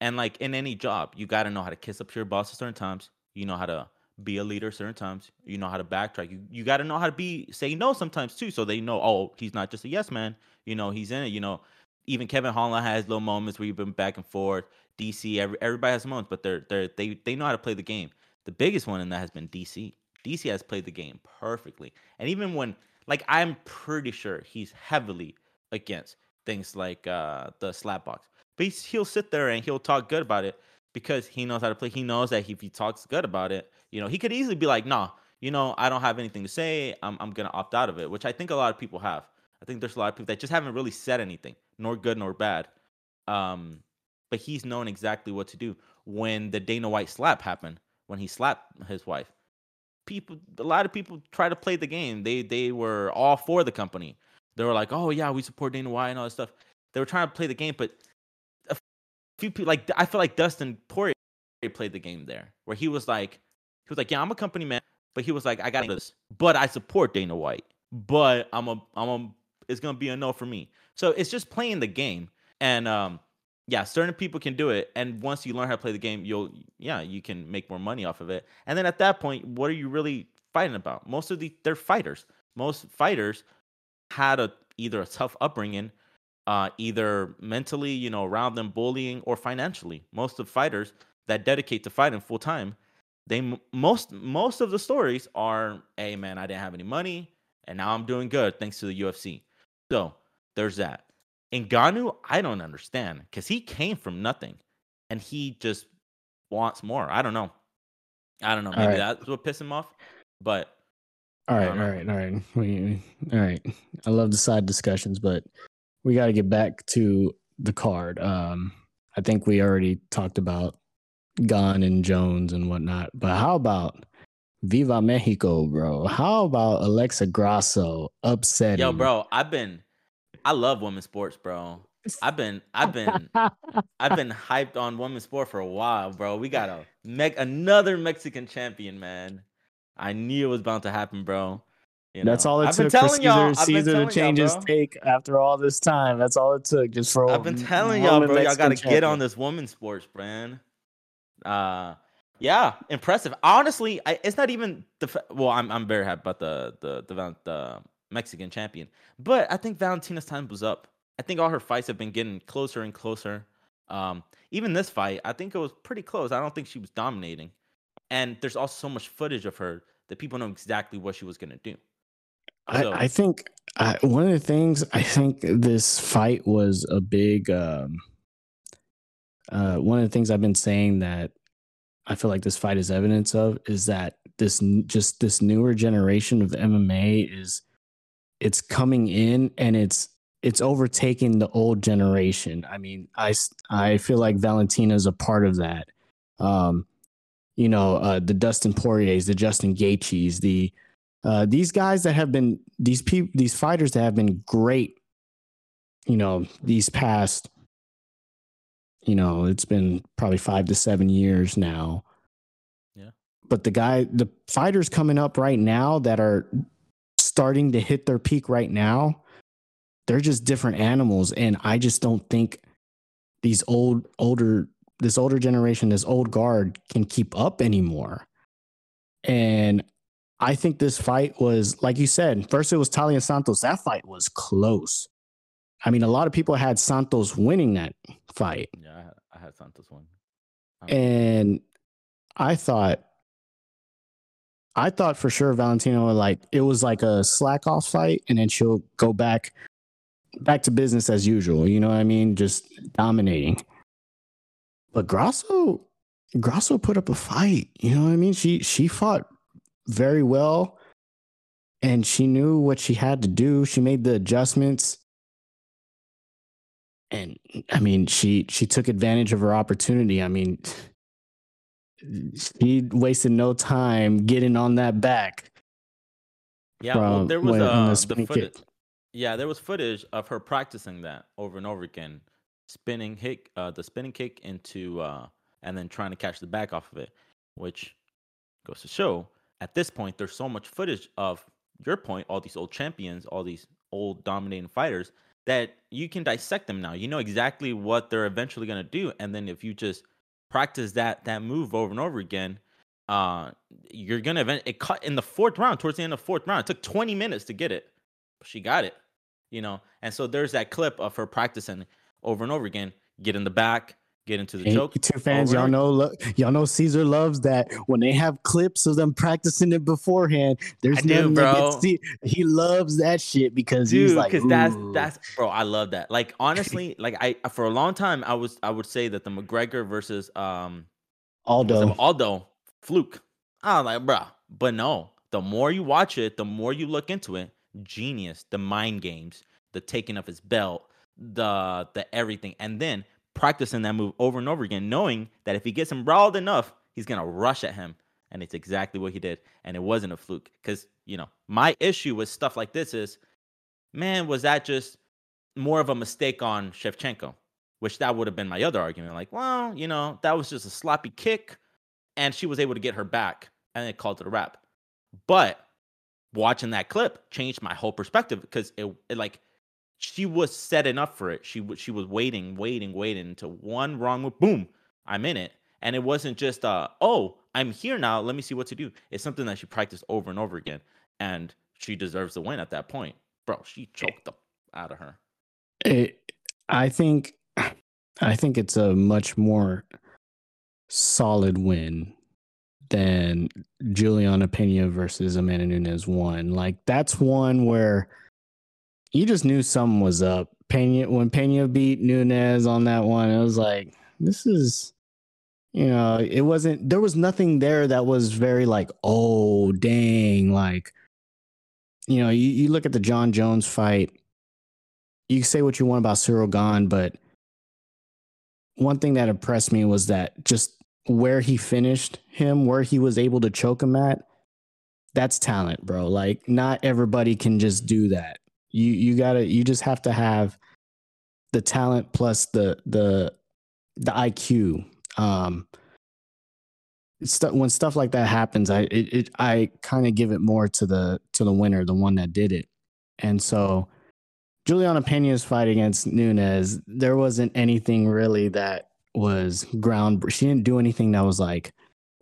And like in any job, you got to know how to kiss up to your boss at certain times. You know how to be a leader certain times. You know how to backtrack. You you got to know how to be say no sometimes too, so they know. Oh, he's not just a yes man. You know he's in it. You know, even Kevin Holland has little moments where you've been back and forth. DC, every, everybody has moments, but they're they're they they know how to play the game. The biggest one in that has been DC. DC has played the game perfectly, and even when like I'm pretty sure he's heavily against things like uh the slap box, but he'll sit there and he'll talk good about it because he knows how to play. He knows that if he talks good about it, you know, he could easily be like, "Nah, you know, I don't have anything to say. I'm I'm gonna opt out of it," which I think a lot of people have. I think there's a lot of people that just haven't really said anything, nor good nor bad. Um, but he's known exactly what to do. When the Dana White slap happened, when he slapped his wife, people, a lot of people try to play the game. They they were all for the company. They were like, "Oh yeah, we support Dana White and all this stuff." They were trying to play the game, but few people like I feel like Dustin Poirier played the game there, where he was like, he was like, "Yeah, I'm a company man," but he was like, "I got this," but I support Dana White, but I'm a I'm a it's gonna be a no for me. So it's just playing the game, and um, yeah, certain people can do it, and once you learn how to play the game, you'll yeah, you can make more money off of it. And then at that point, what are you really fighting about? Most of the they're fighters. Most fighters had a either a tough upbringing, uh, either mentally, you know, around them bullying or financially. Most of fighters that dedicate to fighting full time, they most most of the stories are, hey man, I didn't have any money, and now I'm doing good thanks to the UFC. So there's that. Ngannou, I don't understand because he came from nothing, and he just wants more. I don't know. I don't know. Maybe right. that's what pissed him off. But All right, all right, [laughs] all right. We, all right. I love the side discussions, but we got to get back to the card. Um, I think we already talked about Gane and Jones and whatnot, but how about Viva Mexico, bro? How about Alexa Grasso upsetting? yo, bro, I've been, I love women's sports, bro. I've been, I've been, [laughs] I've been hyped on women's sport for a while, bro. We got a me- another Mexican champion, man. I knew it was bound to happen, bro. You That's know, all it I've took been for telling y'all. Caesar, I've been Caesar to telling change y'all, his bro. take after all this time. That's all it took, just for. I've been telling y'all, woman bro. Y'all got to get on this women's sports, man. Uh, yeah, impressive. Honestly, I, it's not even the. fa- Well, I'm I'm very happy about the the the, Val- the Mexican champion, but I think Valentina's time was up. I think all her fights have been getting closer and closer. Um, even this fight, I think it was pretty close. I don't think she was dominating, and there's also so much footage of her that people know exactly what she was gonna do. So- I, I think I, one of the things I think this fight was a big. Um, uh, one of the things I've been saying that I feel like this fight is evidence of is that this just this newer generation of MMA is it's coming in and it's it's overtaking the old generation. I mean, I I feel like Valentina is a part of that. Um, you know, uh, the Dustin Poiriers, the Justin Gaethjes, the uh, these guys that have been these people these fighters that have been great you know these past you know it's been probably five to seven years now. Yeah. but the guy the fighters coming up right now that are starting to hit their peak right now they're just different animals. And i just don't think these old older this older generation this old guard can keep up anymore. And I think this fight was, like you said, first it was Taila Santos. That fight was close. I mean, a lot of people had Santos winning that fight. Yeah, I had, I had Santos. Um, And I thought, I thought for sure Valentino would like it was like a slack off fight, and then she'll go back, back to business as usual. You know what I mean? Just dominating. But Grasso, Grasso put up a fight. You know what I mean? She she fought very well and she knew what she had to do. She made the adjustments. And I mean, she she took advantage of her opportunity. I mean, she wasted no time getting on that back. Yeah, well, there was when- on uh, the the footage. kick. Yeah, there was footage of her practicing that over and over again, spinning kick, uh, the spinning kick into, uh, and then trying to catch the back off of it, which goes to show at this point there's so much footage of your point, all these old champions, all these old dominating fighters that you can dissect them now. You know exactly what they're eventually gonna do, and then if you just practice that that move over and over again, uh, you're gonna event. It cut in the fourth round, towards the end of fourth round. It took 20 minutes to get it, but she got it. You know, and so there's that clip of her practicing over and over again. Get in the back, get into the choke. two fans, y'all know, lo- y'all know Caesar loves that when they have clips of them practicing it beforehand. There's I do, bro. see- He loves that shit because dude he's like, because that's that's bro i love that like [laughs] honestly like i for a long time i was i would say that the mcgregor versus um what was it, Aldo. aldo fluke i was like bruh but no the more you watch it the more you look into it genius the mind games the taking of his belt the the everything and then practicing that move over and over again knowing that if he gets him riled enough he's gonna rush at him and it's exactly what he did and it wasn't a fluke because you know my issue with stuff like this is man, was that just more of a mistake on Shevchenko? Which that would have been my other argument. Like, well, you know, that was just a sloppy kick, and she was able to get her back, and it called it a wrap. But watching that clip changed my whole perspective because it, it like she was setting up for it. She was she was waiting, waiting, waiting until one wrong move, boom, I'm in it. And it wasn't just uh, oh, I'm here now. Let me see what to do. It's something that she practiced over and over again, and she deserves the win at that point, bro. She choked the out of her. It, I think, I think it's a much more solid win than Juliana Pena versus Amanda Nunes one. Like that's one where you just knew something was up. Pena when Pena beat Nunes on that one, it was like this is, you know, it wasn't. There was nothing there that was very like, oh dang, like, you know, you, you look at the Jon Jones fight. You say what you want about Ciryl Gane, but one thing that impressed me was that just where he finished him, where he was able to choke him at, that's talent, bro. Like not everybody can just do that. You you gotta you just have to have the talent plus the the the IQ. Um stu- when stuff like that happens, I it, it I kind of give it more to the to the winner, the one that did it. And so Juliana Pena's fight against Nunes, there wasn't anything really that was ground. She didn't do anything that was like,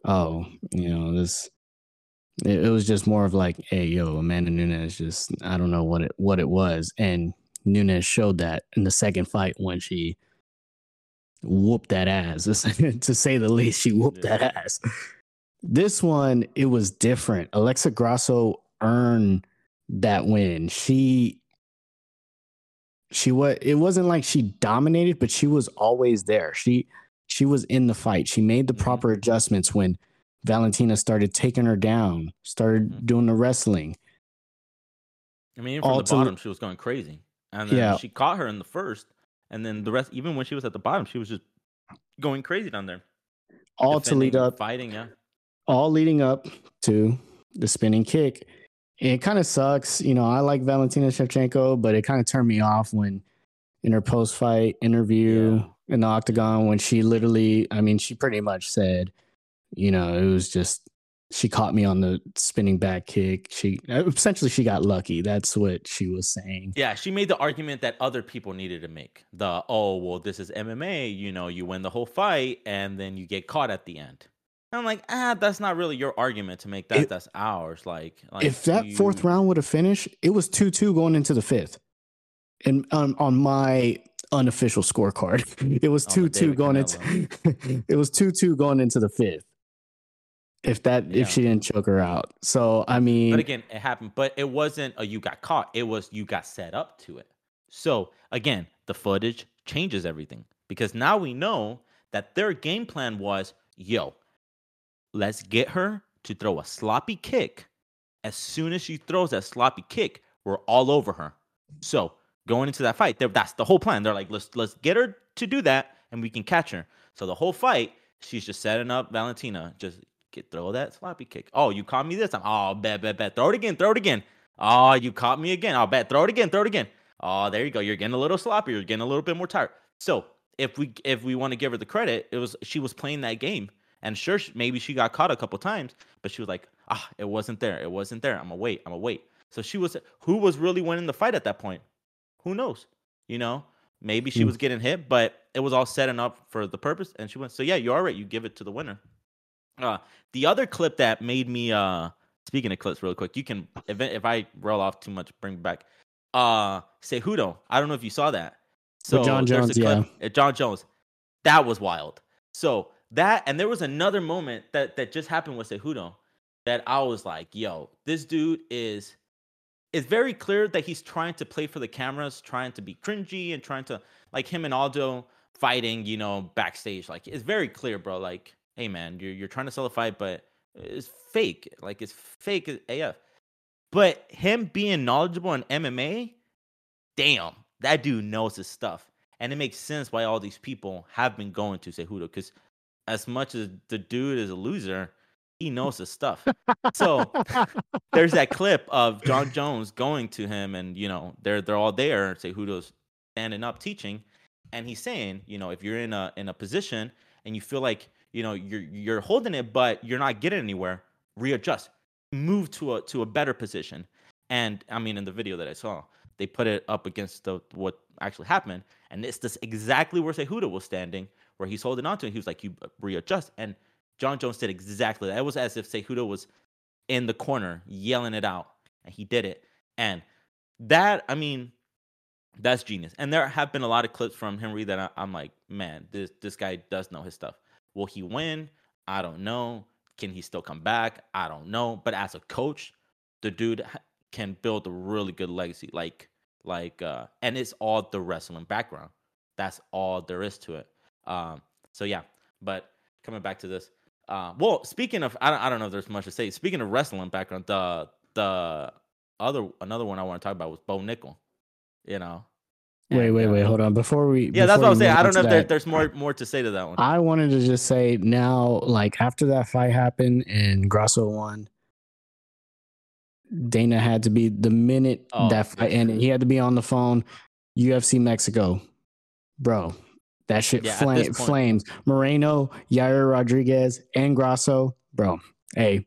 oh, you know, this. It, it was just more of like, hey, yo, Amanda Nunes just, I don't know what it what it was, and Nunes showed that in the second fight when she whooped that ass, [laughs] to say the least. She whooped Yeah. that ass. This one, it was different. Alexa Grasso earned that win. She she was it wasn't like she dominated but she was always there she she was in the fight she made the Mhm. proper adjustments when valentina started taking her down started Mhm. doing the wrestling I mean, from All the to- bottom, she was going crazy, and then Yeah. she caught her in the first, and then the rest. Even when she was at the bottom, she was just going crazy down there. all to lead up fighting. Yeah, all leading up to the spinning kick it kind of sucks you know i like valentina shevchenko but it kind of turned me off when in her post-fight interview Yeah. in the octagon when she literally i mean she pretty much said you know it was just she caught me on the spinning back kick she essentially she got lucky that's what she was saying yeah. She made the argument that other people needed to make. The oh well, this is MMA. You know, you win the whole fight, and then you get caught at the end. I'm like, ah, that's not really your argument to make that. If- that's ours. Like, like if that fourth round would have finished, it was two two going into the fifth, and um, on my unofficial scorecard, [laughs] it was two two going into [laughs] it was two two going into the fifth. If that Yeah. if she didn't choke her out, so I mean, But again, it happened. But it wasn't a you got caught. It was you got set up to it. So again, the footage changes everything because now we know that their game plan was, yo, let's get her to throw a sloppy kick. As soon as she throws that sloppy kick, we're all over her. So going into that fight, that's the whole plan. They're like, let's let's get her to do that, and we can catch her. So the whole fight, she's just setting up Valentina. Just get throw that sloppy kick. Oh, you caught me this time. Oh, bet, bet, bet. Throw it again. Throw it again. Oh, you caught me again. I'll bet. Throw it again. Throw it again. Oh, there you go. You're getting a little sloppy. You're getting a little bit more tired. So if we if we want to give her the credit, it was she was playing that game. And sure, maybe she got caught a couple times, but she was like, ah, it wasn't there. It wasn't there. I'm gonna wait. I'm gonna wait. So she was who was really winning the fight at that point? Who knows? You know, maybe she mm. was getting hit, but it was all setting up for the purpose. And she went, so yeah, you are right. You give it to the winner. Uh, the other clip that made me uh speaking of clips real quick, you can if if I roll off too much, bring back uh Cejudo. I don't know if you saw that. So With Jon Jones, yeah. Jon Jones. That was wild. So that and there was another moment that that just happened with Cejudo that I was like, yo, this dude is it's very clear that he's trying to play for the cameras, trying to be cringy and trying to like him and Aldo fighting, you know, backstage. Like it's very clear, bro. Like, hey man, you're you're trying to sell a fight, but it's fake. Like it's fake AF. But him being knowledgeable in MMA, damn, that dude knows his stuff. And it makes sense why all these people have been going to Cejudo because as much as the dude is a loser, he knows his stuff. so [laughs] there's that clip of Jon Jones going to him, and you know they're they're all there. Cejudo's standing up teaching, and he's saying, you know, if you're in a in a position and you feel like you know you're you're holding it, but you're not getting anywhere, readjust, move to a to a better position. And I mean, in the video that I saw, they put it up against the what actually happened, and it's this exactly where Cejudo was standing, where he's holding on to it. He was like, "You uh, readjust," and Jon Jones did exactly that. It was as if Cejudo was in the corner yelling it out, and he did it. And that, I mean, that's genius. And there have been a lot of clips from Henry that I, am like, man, this this guy does know his stuff. Will he win? I don't know. Can he still come back? I don't know. But as a coach, the dude can build a really good legacy. Like, like, uh, and it's all the wrestling background. That's all there is to it. Um, so yeah. But coming back to this, uh, well, speaking of, I don't, I don't know if there's much to say. Speaking of wrestling background, the the other another one I want to talk about was Bo Nickal. You know, Wait, wait, wait. Hold on. Before we, yeah, before that's what I'm saying. I don't know if there, there's more more to say to that one. I wanted to just say now, like after that fight happened and Grasso won, Dana had to be the minute oh, that fight ended. He had to be on the phone. UFC Mexico, bro. That shit yeah, flame, flames. Moreno, Yair Rodriguez, and Grasso, bro. Hey,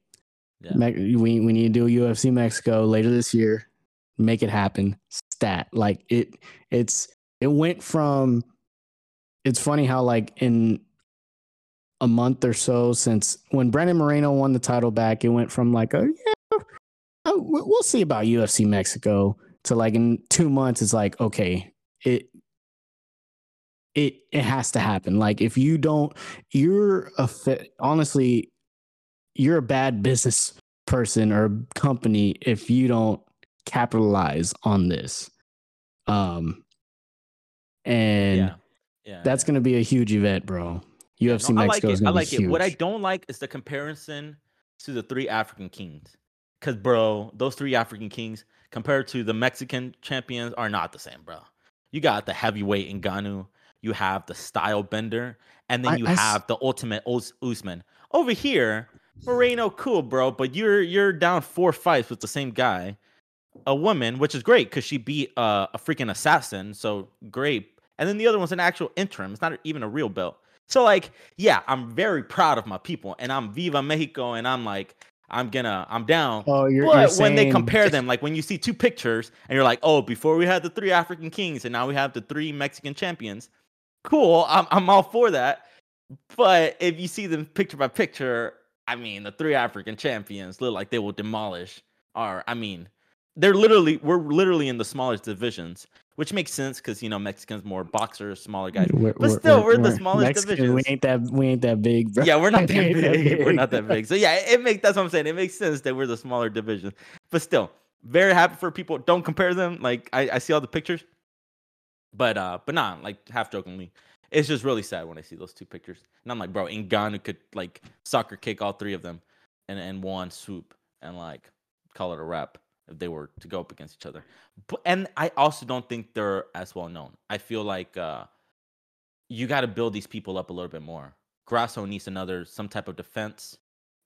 yeah. we we need to do UFC Mexico later this year. Make it happen. Stat like it. It's it went from. It's funny how like in a month or so since when Brandon Moreno won the title back, it went from like a yeah, oh, we'll see about UFC Mexico to like in two months. It's like okay, it it it has to happen. Like if you don't, you're a. Honestly, you're a bad business person or company if you don't capitalize on this. Um, and yeah, yeah that's yeah. going to be a huge event, bro. UFC no, Mexico like is going to be huge. It. What I don't like is the comparison to the three African kings. Cause bro, those three African kings compared to the Mexican champions are not the same, bro. You got the heavyweight Ngannou, you have the style bender, and then you I, have the ultimate Us- Usman. Over here, Moreno, cool, bro, but you're you're down four fights with the same guy. A woman, which is great because she beat uh, a freaking assassin, so great. And then the other one's an actual interim. It's not even a real belt. So like, yeah, I'm very proud of my people, and I'm Viva Mexico, and I'm like, I'm gonna, I'm down. Oh, you're, but you're when they compare them, like when you see two pictures and you're like, oh, before we had the three African kings and now we have the three Mexican champions, cool. I'm I'm all for that. But if you see them picture by picture, I mean, the three African champions look like they will demolish our. I mean, they're literally we're literally in the smallest divisions, which makes sense because you know Mexicans more boxers, smaller guys. We're, but still, we're, we're, the smallest Mexican, divisions. We ain't that we ain't that big, bro. Yeah, we're not that [laughs] big. we're not that big. So yeah, it makes that's what I'm saying. It makes sense that we're the smaller division. But still, very happy for people. Don't compare them. Like I, I see all the pictures. But uh, but nah, like half jokingly, it's just really sad when I see those two pictures. And I'm like, bro, Ngannou could like soccer kick all three of them. and in one swoop and like call it a wrap if they were to go up against each other. But and I also don't think they're as well known. I feel like uh you got to build these people up a little bit more. Grasso needs another some type of defense,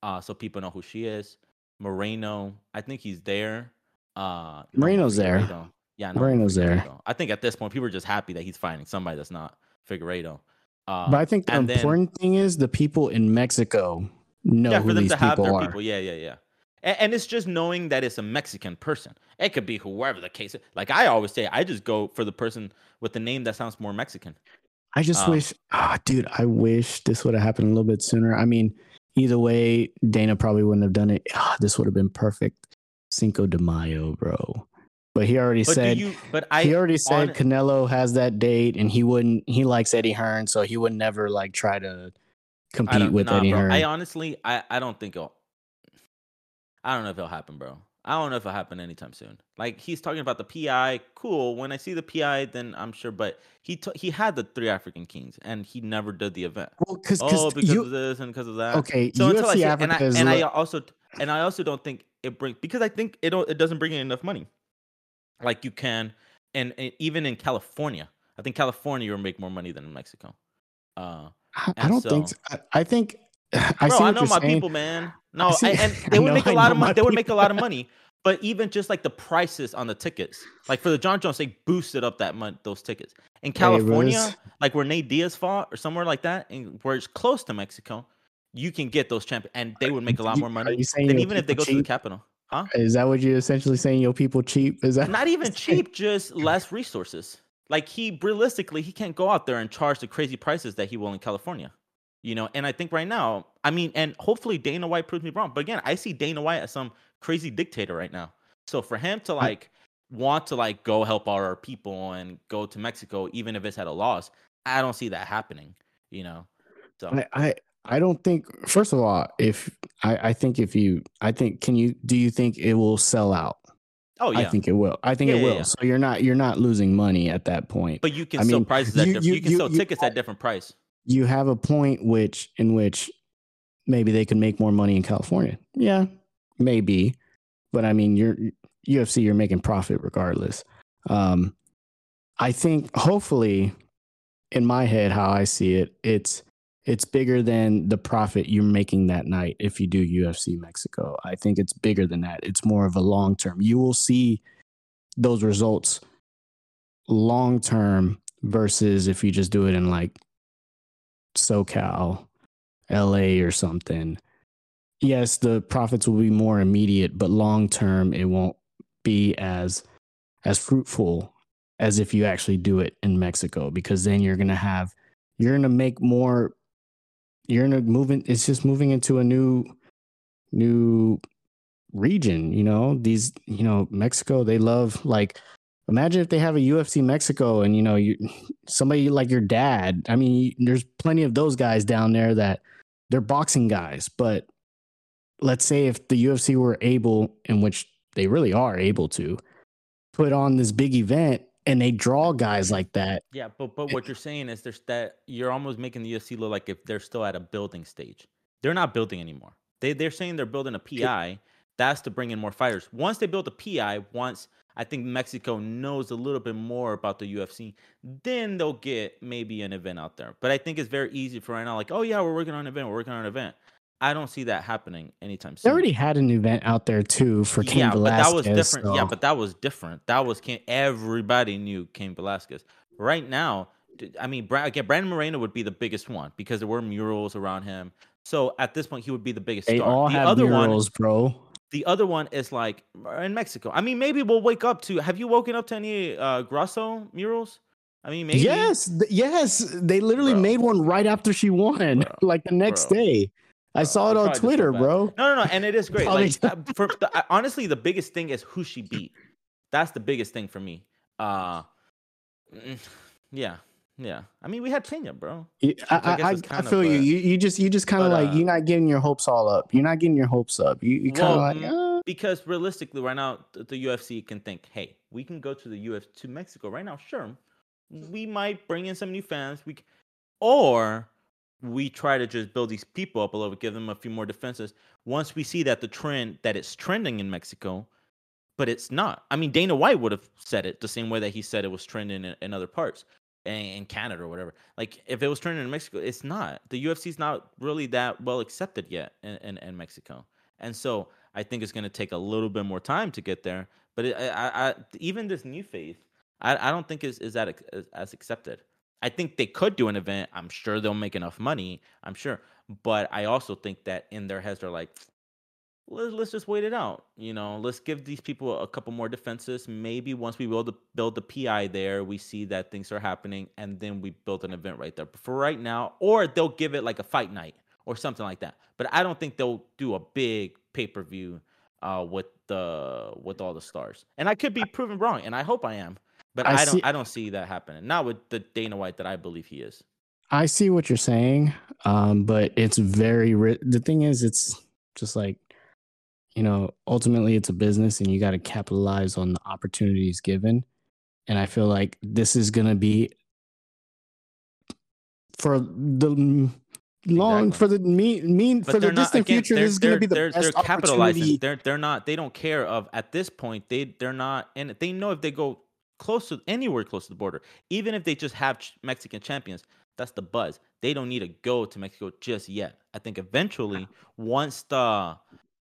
uh, so people know who she is. Moreno, I think he's there. Uh, no, Moreno's there. Figueiredo. Yeah, no, Moreno's there. I think at this point, people are just happy that he's fighting somebody that's not Figueiredo. Uh, But I think the and then- important thing is the people in Mexico know yeah, who for them these to have people their are. people. Yeah, yeah, yeah. And, and it's just knowing that it's a Mexican person. It could be whoever the case is. Like I always say, I just go for the person with the name that sounds more Mexican. I just Um, wish, ah, dude, I wish this would have happened a little bit sooner. I mean, either way, Dana probably wouldn't have done it. Ah, this would have been perfect. Cinco de Mayo, bro. But he already But said you? But I he already said on- Canelo has that date, and he wouldn't. He likes Eddie Hearn, so he would never like try to compete with nah, Eddie bro. Hearn. I honestly, I, I don't think it'll. I don't know if it'll happen, bro. I don't know if it'll happen anytime soon. Like he's talking about the PI, cool. When I see the PI, then I'm sure. But he t- he had the three African kings, and he never did the event. well, because Oh, because you of this and because of that. okay, So until I UFC see, and Africa I, and I also and I also don't think it brings because I think it don't, it doesn't bring in enough money. Like you can, and, and even in California, I think California you'll make more money than in Mexico. Uh, I, don't think. so- so. I, I think. [sighs] I bro, I know my saying. people, man. No, see- and [laughs] they would know- make a lot of money. They would make a lot of money. But even just like the prices on the tickets, like for the Jon Jones, they boosted up that month those tickets. In California, this- like where Nate Diaz fought or somewhere like that, and where it's close to Mexico, you can get those champions, and they would make a lot You- more are money you saying than even if they go people to the capital. Huh? Is that what you're essentially saying? Your people cheap? Is that Not even cheap, just less resources. Like he realistically, he can't go out there and charge the crazy prices that he will in California. You know, and I think right now, I mean, and hopefully Dana White proves me wrong. But again, I see Dana White as some crazy dictator right now. So for him to like want to like go help our people and go to Mexico, even if it's at a loss, I don't see that happening. You know, so I, I I don't think. First of all, if I I think if you I think can you do you think it will sell out? oh yeah, I think it will. I think Yeah, it will. yeah. So you're not you're not losing money at that point. but you can I sell mean, prices at you- different. you- You, can you- sell you- tickets at different price. You have a point which in which maybe they could make more money in California. Yeah, maybe. But I mean, you're UFC, you're making profit regardless. Um, I think hopefully, in my head, how I see it, it's it's bigger than the profit you're making that night if you do UFC Mexico. I think it's bigger than that. It's more of a long term. You will see those results long term versus if you just do it in like SoCal, LA, or something. Yes, the profits will be more immediate, but long term, it won't be as as fruitful as if you actually do it in Mexico because then you're gonna have you're gonna make more. You're gonna move in. It's just moving into a new new region. You know these. You know Mexico. They love like. Imagine if they have a UFC Mexico and you know you somebody like your dad. I mean, there's plenty of those guys down there that they're boxing guys, but let's say if the UFC were able, in which they really are able to, put on this big event and they draw guys like that. Yeah, but but what you're saying is there's that you're almost making the UFC look like if they're still at a building stage. They're not building anymore. They they're saying they're building a PI. That's to bring in more fighters. Once they build a PI, once I think Mexico knows a little bit more about the UFC, then they'll get maybe an event out there. But I think it's very easy for right now, like, oh yeah, we're working on an event, we're working on an event. I don't see that happening anytime soon. They already had an event out there too for Cain yeah, Velasquez. but that was different. Yeah, but that was different. That was Cain. Everybody knew Cain Velasquez. Right now, I mean, Bra- again, Brandon Moreno would be the biggest one because there were murals around him. So at this point, he would be the biggest they star. all the have other murals, bro. The other one is like in Mexico. I mean, maybe we'll wake up to. Have you woken up to any uh, Grasso murals? I mean, maybe. Yes, th- yes. They literally Bro. made one right after she won, Bro, [laughs] like the next bro, day. I saw it on probably just felt Twitter, bro. No, no, no, and it is [laughs] great. Like uh, for the, honestly, the biggest thing is who she beat. That's the biggest thing for me. Uh, mm, yeah, yeah. I mean, we had Pena, bro. You- I, I I, I, it's I kind feel you. You you just you just kind of like uh, you're not getting your hopes all up. You're not getting your hopes up. You you kind of Well, like mm, uh, Because realistically, right now, th- the UFC can think, hey, we can go to the UFC to Mexico right now. Sure, we might bring in some new fans. We, or we try to just build these people up a little bit, give them a few more defenses. Once we see that the trend that it's trending in Mexico, but it's not. I mean, Dana White would have said it the same way that he said it was trending in, in other parts, in Canada or whatever. Like if it was turned in Mexico, it's not. The UFC's not really that well accepted yet in, in, in Mexico, and so I think it's going to take a little bit more time to get there. But it, I, I, even this new faith, I, I don't think is is that as accepted. I think they could do an event. I'm sure they'll make enough money. I'm sure, but I also think that in their heads they're like, let's, let's just wait it out. You know, let's give these people a couple more defenses. Maybe once we build the build the PI there, we see that things are happening, and then we build an event right there. But for right now, or they'll give it like a fight night or something like that. But I don't think they'll do a big pay per view uh, with the with all the stars. And I could be proven wrong, and I hope I am. But I, I don't see, I don't see that happening. Not with the Dana White that I believe he is. I see what you're saying, um, but it's very. Ri- the thing is, it's just like, you know, ultimately it's a business, and you got to capitalize on the opportunities given. And I feel like this is gonna be for the long exactly. for the mean mean but for the distant again, future. This is going to be the they're, best they're capitalizing. They're they're not. They don't care of at this point. They they're not, and they know if they go close to anywhere close to the border, even if they just have Mexican champions, that's the buzz. They don't need to go to Mexico just yet. I think eventually, once the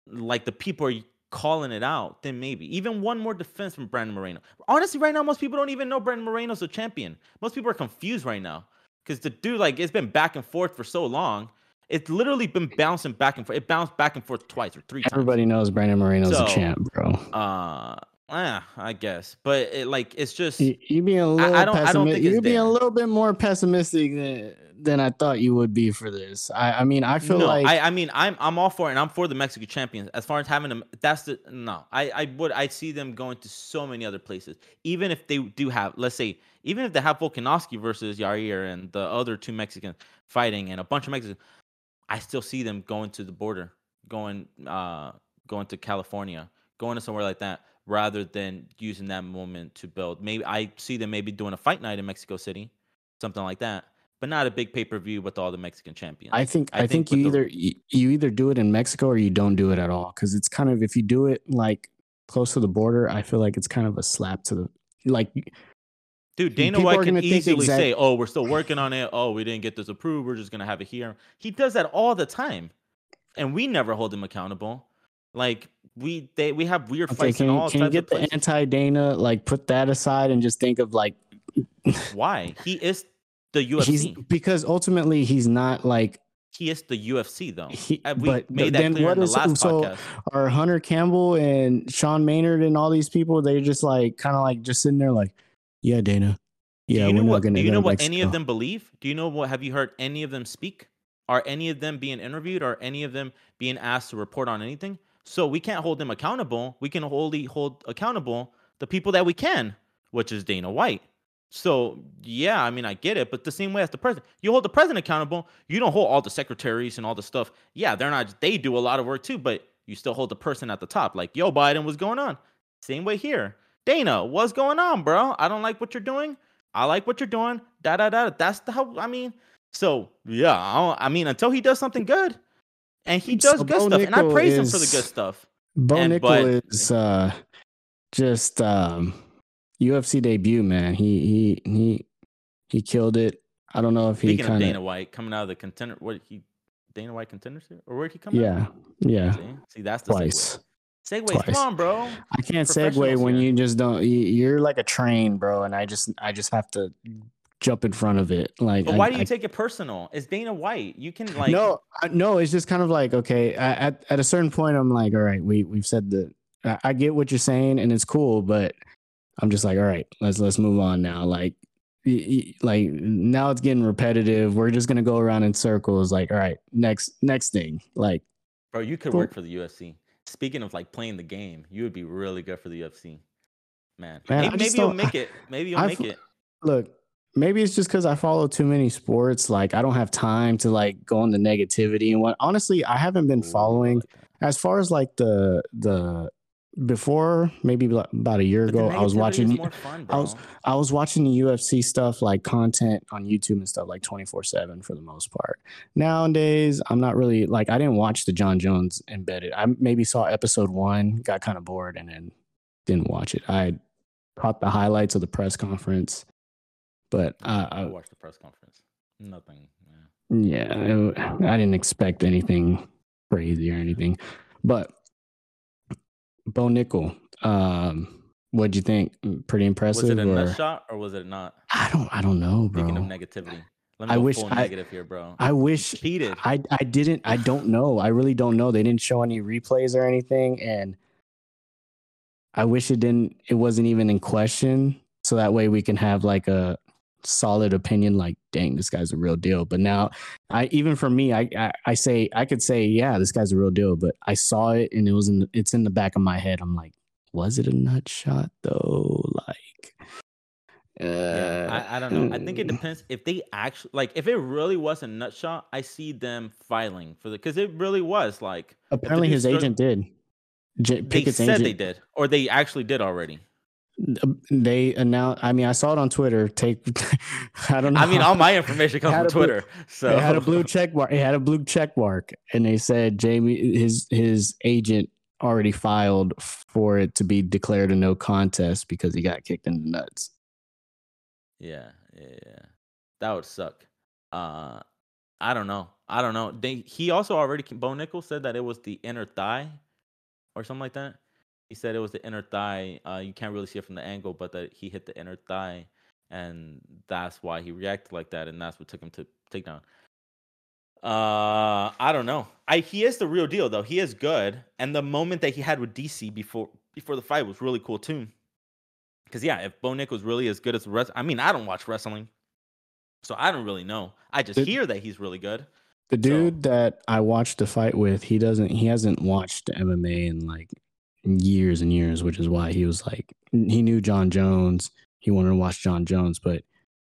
like the people are calling it out, then maybe even one more defense from Brandon Moreno. Honestly, right now, most people don't even know Brandon Moreno's a champion. Most people are confused right now because the dude like it's been back and forth for so long. It's literally been bouncing back and forth. It bounced back and forth twice or three times. Everybody knows Brandon Moreno's so, a champ, bro. Uh yeah, I guess, but it, like it's just you, you being a little. I, I don't. I don't think you being a little bit more pessimistic than, than I thought you would be for this. I, I mean, I feel no, like I, I mean, I'm I'm all for it, and I'm for the Mexican champions. As far as having them, that's the no. I I would I see them going to so many other places, even if they do have, let's say, even if they have Volkanovski versus Yair and the other two Mexicans fighting and a bunch of Mexicans, I still see them going to the border, going uh going to California, going to somewhere like that rather than using that moment to build. Maybe I see them maybe doing a fight night in Mexico City, something like that, but not a big pay per view with all the Mexican champions. I think I, I think, think you either the, you either do it in Mexico or you don't do it at all because it's kind of if you do it like close to the border, I feel like it's kind of a slap to the like. Dude, Dana White can easily exact- say, "Oh, we're still working on it. Oh, we didn't get this approved. We're just gonna have it here." He does that all the time, and we never hold him accountable. Like we they we have weird okay, fights can, all can you get the anti Dana like put that aside and just think of like [laughs] why he is the UFC he's, because ultimately he's not like he is the UFC though. He, uh, we but made that then clear what in the last so podcast. are Hunter Campbell and Sean Maynard and all these people they're just like kind of like just sitting there like yeah Dana yeah do you know what, do you know what any of them believe? Do you know what have you heard any of them speak? Are any of them being interviewed? Are any of them being asked to report on anything? So we can't hold them accountable. We can only hold accountable the people that we can, which is Dana White. So yeah, I mean I get it, but the same way as the president, you hold the president accountable. You don't hold all the secretaries and all the stuff. Yeah, they're not. They do a lot of work too, but you still hold the person at the top. Like, yo, Biden, what's going on? Same way here. Dana, what's going on, bro? I don't like what you're doing. I like what you're doing. Da da da. That's the how. I mean, so yeah, I, I mean, until he does something good, and he does so good Bo stuff, Nickal and I praise is, him for the good stuff. Bo and, Nickal but, is uh, just um, UFC debut, man. He he he he killed it. I don't know if he speaking kinda... Dana White coming out of the contender. What he Dana White contender or where he come? Yeah, out? yeah. See? See, that's the twice. Segue. Segue, come on, bro. I can't segue when here. you just don't. You're like a train, bro, and I just I just have to jump in front of it. Like, but why I, do you I, take it personal? It's Dana White. You can like no, no. It's just kind of like okay. At at a certain point, I'm like, all right, we we've said that. I get what you're saying, and it's cool, but I'm just like, all right, let's let's move on now. Like, like now it's getting repetitive. We're just gonna go around in circles. Like, all right, next next thing. Like, bro, you could cool. work for the UFC. Speaking of like playing the game, you would be really good for the UFC, man. man maybe, maybe you'll make it. Maybe you'll I've, make it. Look, maybe it's just because I follow too many sports. Like I don't have time to like go into negativity and what. Honestly, I haven't been following as far as like the the before maybe about a year But ago, I was watching fun, I was. I was watching the UFC stuff like content on YouTube and stuff like 24/7 for the most part. Nowadays, I'm not really like I didn't watch the Jon Jones embedded. I maybe saw episode 1, got kind of bored and then didn't watch it. I caught the highlights of the press conference, but uh, I I, watched the press conference. Nothing. yeah, Yeah. it- I didn't expect anything crazy or anything. But Bo Nickal, um, what'd you think? Pretty impressive. Was it a or- nut shot or was it not? I don't. I don't know, bro. Speaking of negativity, let me I wish I- negative here, bro. I wish cheated. I I didn't. I don't know. I really don't know. They didn't show any replays or anything, and I wish it didn't. It wasn't even in question, so that way we can have like a solid opinion. Like, dang, this guy's a real deal. But now, I even for me, I I, I say I could say, yeah, this guy's a real deal. But I saw it, and it was in. The, it's in the back of my head. I'm like, was it a nut shot though? Like. Uh, Yeah, I, I don't know. I think it mm. depends if they actually like if it really was a nut shot. I see them filing for the because it really was like Apparently, his agent did. J- they said agent, they did or they actually did already. They announced. I mean, I saw it on Twitter. Take, [laughs] I don't know. I mean, all my information comes from a blue- Twitter. So it had a blue check mark. It had a blue check mark, and they said Jamie, his his agent already filed for it to be declared a no contest because he got kicked in the nuts. Yeah, yeah, yeah. That would suck. Uh, I don't know. I don't know. They he also already Bo Nichols said that it was the inner thigh, or something like that. He said it was the inner thigh. Uh, you can't really see it from the angle, but that he hit the inner thigh, and that's why he reacted like that, and that's what took him to take down. Uh, I don't know. I he is the real deal though. He is good, and the moment that he had with DC before before the fight was really cool too. Because yeah, if Bo Nick was really as good as the rest, I mean, I don't watch wrestling, so I don't really know. I just Did- hear that he's really good. The dude that I watched the fight with, he doesn't. He hasn't watched MMA in like years and years, which is why he was like, he knew Jon Jones. He wanted to watch Jon Jones, but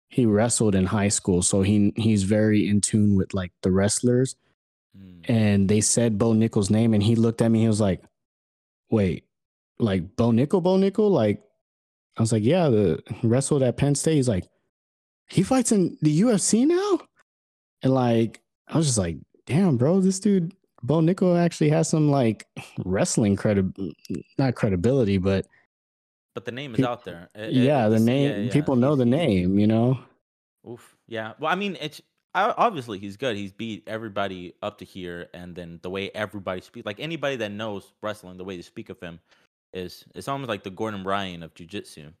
he wrestled in high school, so he he's very in tune with like the wrestlers. Mm. and they said Bo Nickal's name, and he looked at me. He was like, "Wait, like Bo Nickal, Bo Nickal?" Like, I was like, "Yeah, the wrestled at Penn State." He's like, "He fights in the UFC now," and like, I was just like, "Damn, bro, this dude Bo Nickal actually has some like wrestling credit, not credibility, but But the name is out there. It- it- yeah, the name. yeah, yeah, People know the name, you know." Oof. Yeah. Well, I mean, it's obviously he's good. He's beat everybody up to here, and then the way everybody speaks, like anybody that knows wrestling, the way they speak of him is it's almost like the Gordon Ryan of jujitsu.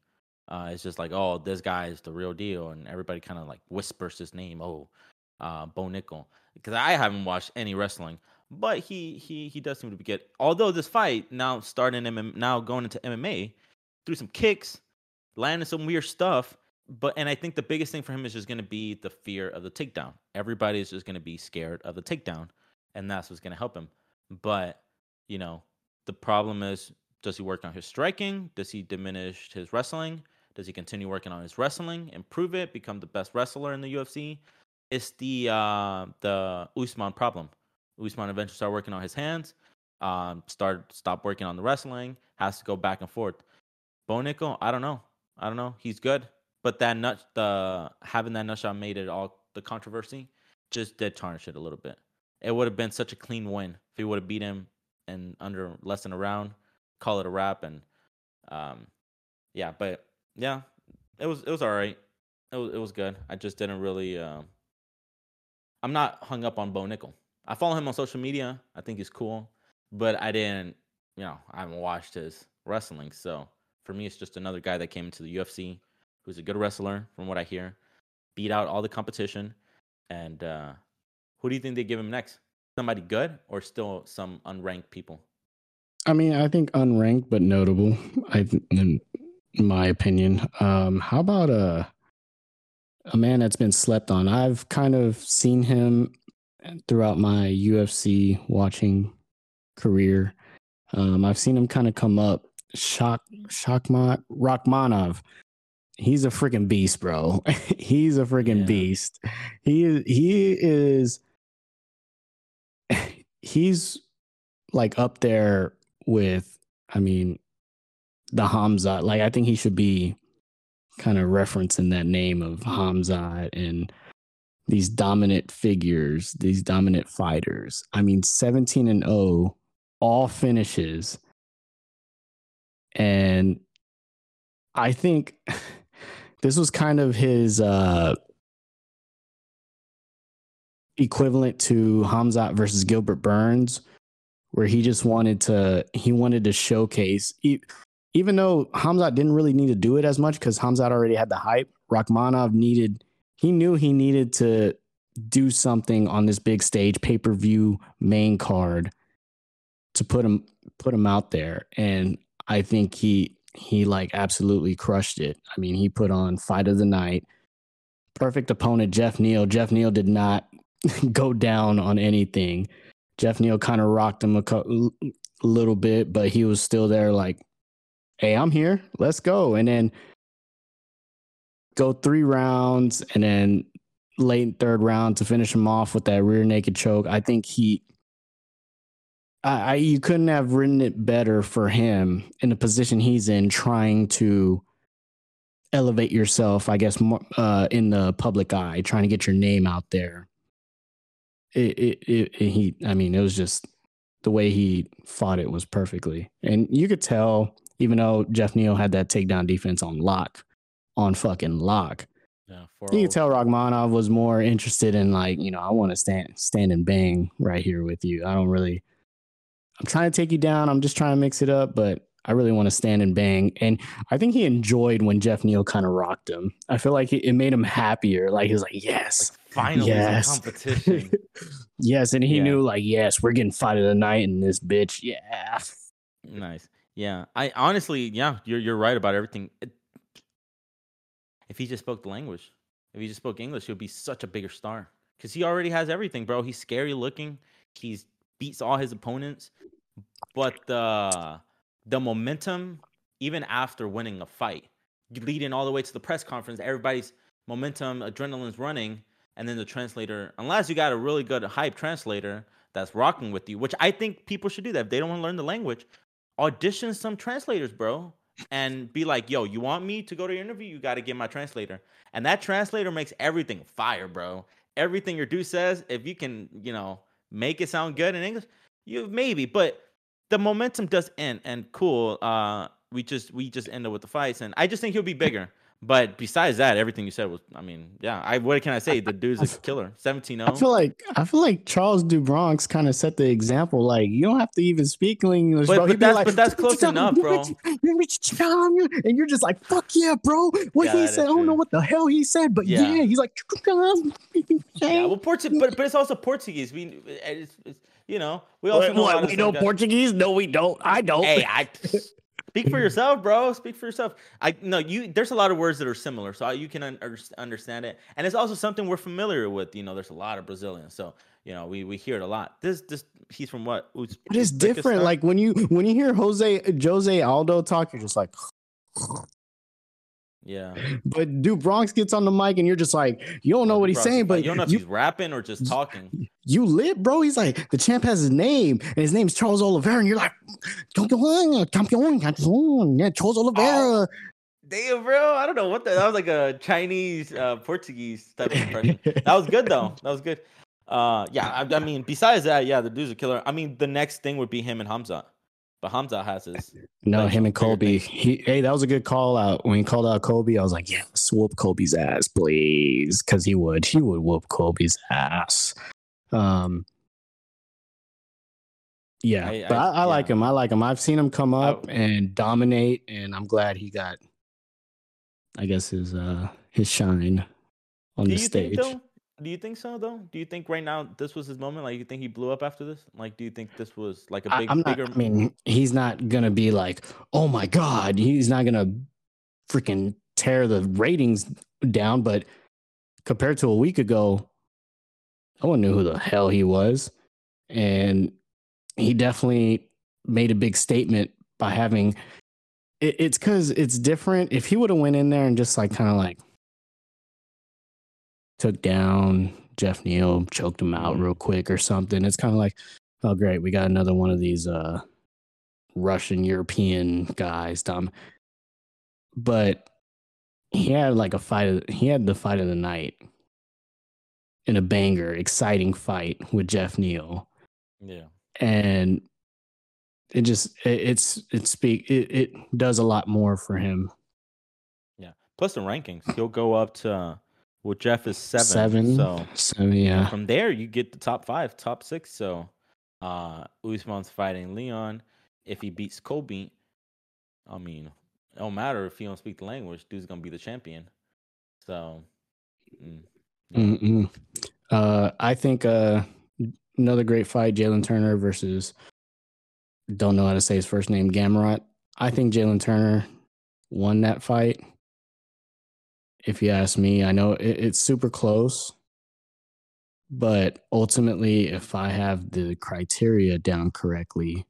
Uh, it's just like, oh, this guy is the real deal, and everybody kind of like whispers his name. Oh, uh, Bo Nickal, because I haven't watched any wrestling, but he he he does seem to be good. Although this fight now starting MM, now going into MMA, threw some kicks, landing some weird stuff. But and I think the biggest thing for him is just going to be the fear of the takedown. Everybody is just going to be scared of the takedown, and that's what's going to help him. But you know, the problem is, does he work on his striking? Does he diminish his wrestling? Does he continue working on his wrestling, improve it, become the best wrestler in the UFC? It's the uh, the Usman problem. Usman eventually started working on his hands, um, start stop working on the wrestling, has to go back and forth. Bo Nickal, I don't know. I don't know. He's good, but that nut, the having that nut shot made it all the controversy just did tarnish it a little bit. It would have been such a clean win if he would have beat him and under less than a round, call it a wrap, and um, yeah. But yeah, it was it was all right. It was it was good. I just didn't really. Um, I'm not hung up on Bo Nickal. I follow him on social media. I think he's cool, but I didn't. You know, I haven't watched his wrestling, so for me, it's just another guy that came into the UFC who's a good wrestler, from what I hear, beat out all the competition. And uh, who do you think they give him next? Somebody good or still some unranked people? I mean, I think unranked but notable. I, in my opinion. Um, how about a a man that's been slept on? I've kind of seen him throughout my UFC watching career. Um, I've seen him kind of come up. Shock, Shockmont, Rakhmonov. He's a freaking beast, bro. [laughs] He's a freaking Yeah. beast. He is. He is. [laughs] He's like up there with I mean, the Hamza. like I think he should be kind of referencing that name of Hamza and these dominant figures, these dominant fighters. I mean, 17 and 0, all finishes. And I think [laughs] this was kind of his uh equivalent to Hamzat versus Gilbert Burns, where he just wanted to he wanted to showcase even though Hamzat didn't really need to do it as much because Hamzat already had the hype. Rakhmonov needed he knew he needed to do something on this big stage pay per view main card to put him put him out there, and I think he he like absolutely crushed it. I mean, he put on fight of the night. Perfect opponent, Geoff Neal. Geoff Neal did not [laughs] go down on anything. Geoff Neal kind of rocked him a co- little bit, but he was still there, like, "Hey, I'm here. Let's go." And then go three rounds, and then late third round to finish him off with that rear naked choke. I think he, I, I you couldn't have written it better for him in the position he's in, trying to elevate yourself. I guess more uh, in the public eye, trying to get your name out there it, it, it, he, I mean, it was just the way he fought it was perfectly. And you could tell, even though Geoff Neal had that takedown defense on lock, on fucking lock. Yeah, you can oh tell Rakhmonov was more interested in like, you know, I want to stand stand and bang right here with you. I don't really I'm trying to take you down. I'm just trying to mix it up, but I really want to stand and bang. And I think he enjoyed when Geoff Neal kind of rocked him. I feel like it made him happier. Like he was like, yes, like finally yes. competition. [laughs] yes. And he yeah. knew like, yes, we're getting fight of the night in this bitch. Yeah. Nice. Yeah. I honestly, yeah, you're, you're right about everything. It, if he just spoke the language, if he just spoke English, he would be such a bigger star because he already has everything, bro. He's scary looking. He's beats all his opponents, but the, uh, the momentum, even after winning a fight, leading all the way to the press conference, everybody's momentum, adrenaline's running, and then the translator, unless you got a really good hype translator that's rocking with you, which I think people should do that. If they don't want to learn the language, audition some translators, bro, and be like, yo, you want me to go to your interview? You got to get my translator. And that translator makes everything fire, bro. Everything your dude says, if you can, you know, make it sound good in English, you maybe, but the momentum does end and cool. Uh, we just we just end up with the fights, and I just think he'll be bigger. But besides that, everything you said was, I mean, yeah. I what can I say? The dude's a killer. 17 I feel oh. like I feel like Charles do Bronx kind of set the example. Like you don't have to even speak English, but, bro. But that's, like, but that's close enough, bro. [laughs] And you're just like, fuck yeah, bro. What yeah, he said, I don't know what the hell he said, but yeah, yeah he's like, yeah. Well, Portuguese, but but it's also Portuguese. We it's, it's you know, we also know, what, we know Portuguese. No, we don't. I don't. Hey, [laughs] I speak for yourself, bro. Speak for yourself. I no, you. There's a lot of words that are similar, so you can un- understand it, and it's also something we're familiar with. You know, there's a lot of Brazilians, so you know we we hear it a lot. This this he's from what? Uz- but it's different. Like when you when you hear Jose Jose Aldo talk, you're just like. Yeah. But dude, Bronx gets on the mic and you're just like, you don't know what he's saying, but you don't know if you, he's rapping or just talking. You lit, bro. He's like, the champ has his name, and his name's Charles Oliveira, and you're like, campeon, campeon, campeon, yeah, Charles Oliveira. Oh, damn, bro. I don't know what that. That was like a Chinese, uh, Portuguese type of impression. that was good though. That was good. Uh, yeah. I, I, mean, besides that, yeah, the dude's a killer. I mean, the next thing would be him and Hamza. But Hamza has his. No, him and Colby. He, hey, that was a good call out. When he called out Colby, I was like, yeah, whoop Colby's ass, please. Because he would. He would whoop Colby's ass. Um, yeah, I, but I, I, I like him. I like him. I've seen him come up and dominate, and I'm glad he got, I guess, his uh his shine on the stage. Think, do you think so though? Do you think right now this was his moment? Like you think he blew up after this? Like do you think this was like a big I, am bigger I mean, he's not gonna be like, oh my God. He's not gonna freaking tear the ratings down, but compared to a week ago, no one knew who the hell he was. And he definitely made a big statement by having it, it's because it's different. If he would have went in there and just like kind of like took down Geoff Neal, choked him out mm-hmm. real quick or something. It's kind of like, oh great, we got another one of these uh Russian European guys, Dom. But he had like a fight. Of, he had the fight of the night in a banger, exciting fight with Geoff Neal, Yeah. and it just it, it's it speak it, it does a lot more for him. Yeah. Plus the rankings. He'll go up to well Geoff is seven. Seven, So seven, yeah, from there you get the top five, top six. So uh Usman's fighting Leon. If he beats Colby, I mean, it don't matter if he don't speak the language, dude's gonna be the champion. So mm. Mm-mm. Uh, I think uh, another great fight: Jalen Turner versus don't know how to say his first name, Gamrot. I think Jalen Turner won that fight. If you ask me, I know it, it's super close, but ultimately, if I have the criteria down correctly,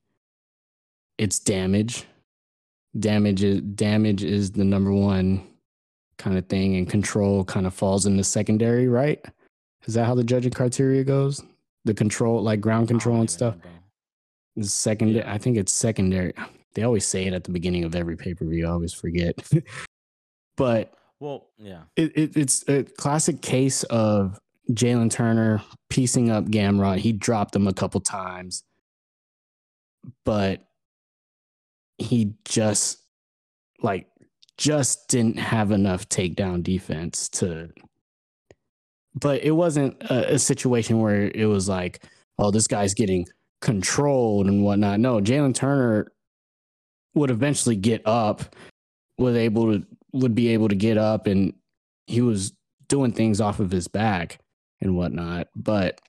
it's damage. Damage is damage is the number one kind of thing, and control kind of falls in the secondary, right? Is that how the judging criteria goes? The control, like ground control and stuff. Second, Yeah. I think it's secondary. They always say it at the beginning of every pay per view. I always forget. [laughs] but Well, yeah. it, it, it's a classic case of Jalen Turner piecing up Gamrot. He dropped him a couple times, but he just like just didn't have enough takedown defense to. But it wasn't a, a situation where it was like, oh, this guy's getting controlled and whatnot. No, Jalen Turner would eventually get up, was able to would be able to get up, and he was doing things off of his back and whatnot. But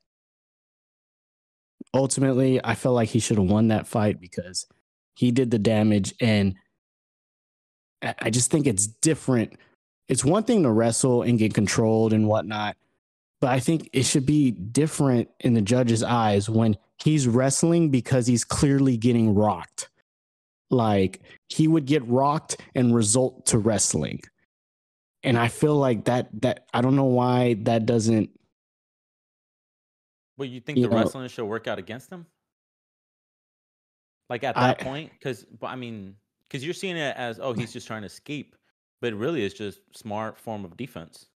ultimately, I felt like he should have won that fight because he did the damage, and I I just think it's different. It's one thing to wrestle and get controlled and whatnot, but I think it should be different in the judge's eyes when he's wrestling because he's clearly getting rocked. Like he would get rocked and result to wrestling. And I feel like that that I don't know why that doesn't Well, you think You the know- wrestling should work out against him? Like at I- that point, because I mean, because you're seeing it as oh he's just trying to escape, but really it's just smart form of defense.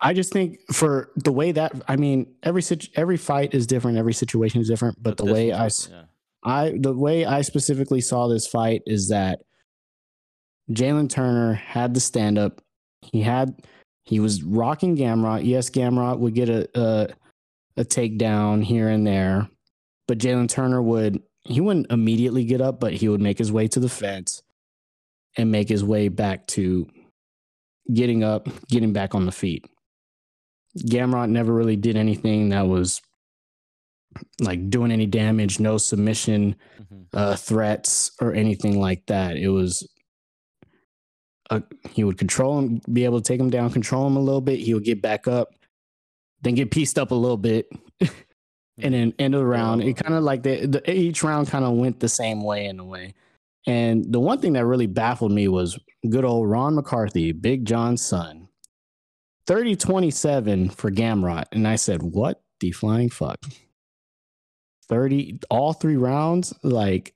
I just think for the way that I mean every situ- every fight is different, every situation is different, but, the way I yeah. I the way I specifically saw this fight is that Jalen Turner had the stand up. He had he was rocking Gamrot. Yes, Gamrot would get a a, a takedown here and there, but Jalen Turner would he wouldn't immediately get up, but he would make his way to the fence and make his way back to getting up, getting back on the feet. Gamrot never really did anything that was like doing any damage, no submission Mhm. uh, threats or anything like that. It was uh, he would control him, be able to take him down, control him a little bit. He would get back up, then get pieced up a little bit, and then end of the round. It kind of like the, the each round kind of went the same way in a way. And the one thing that really baffled me was good old Ron McCarthy, Big John's son. 30 27 for Gamrot. And I said, What the flying fuck? 30, all three rounds. Like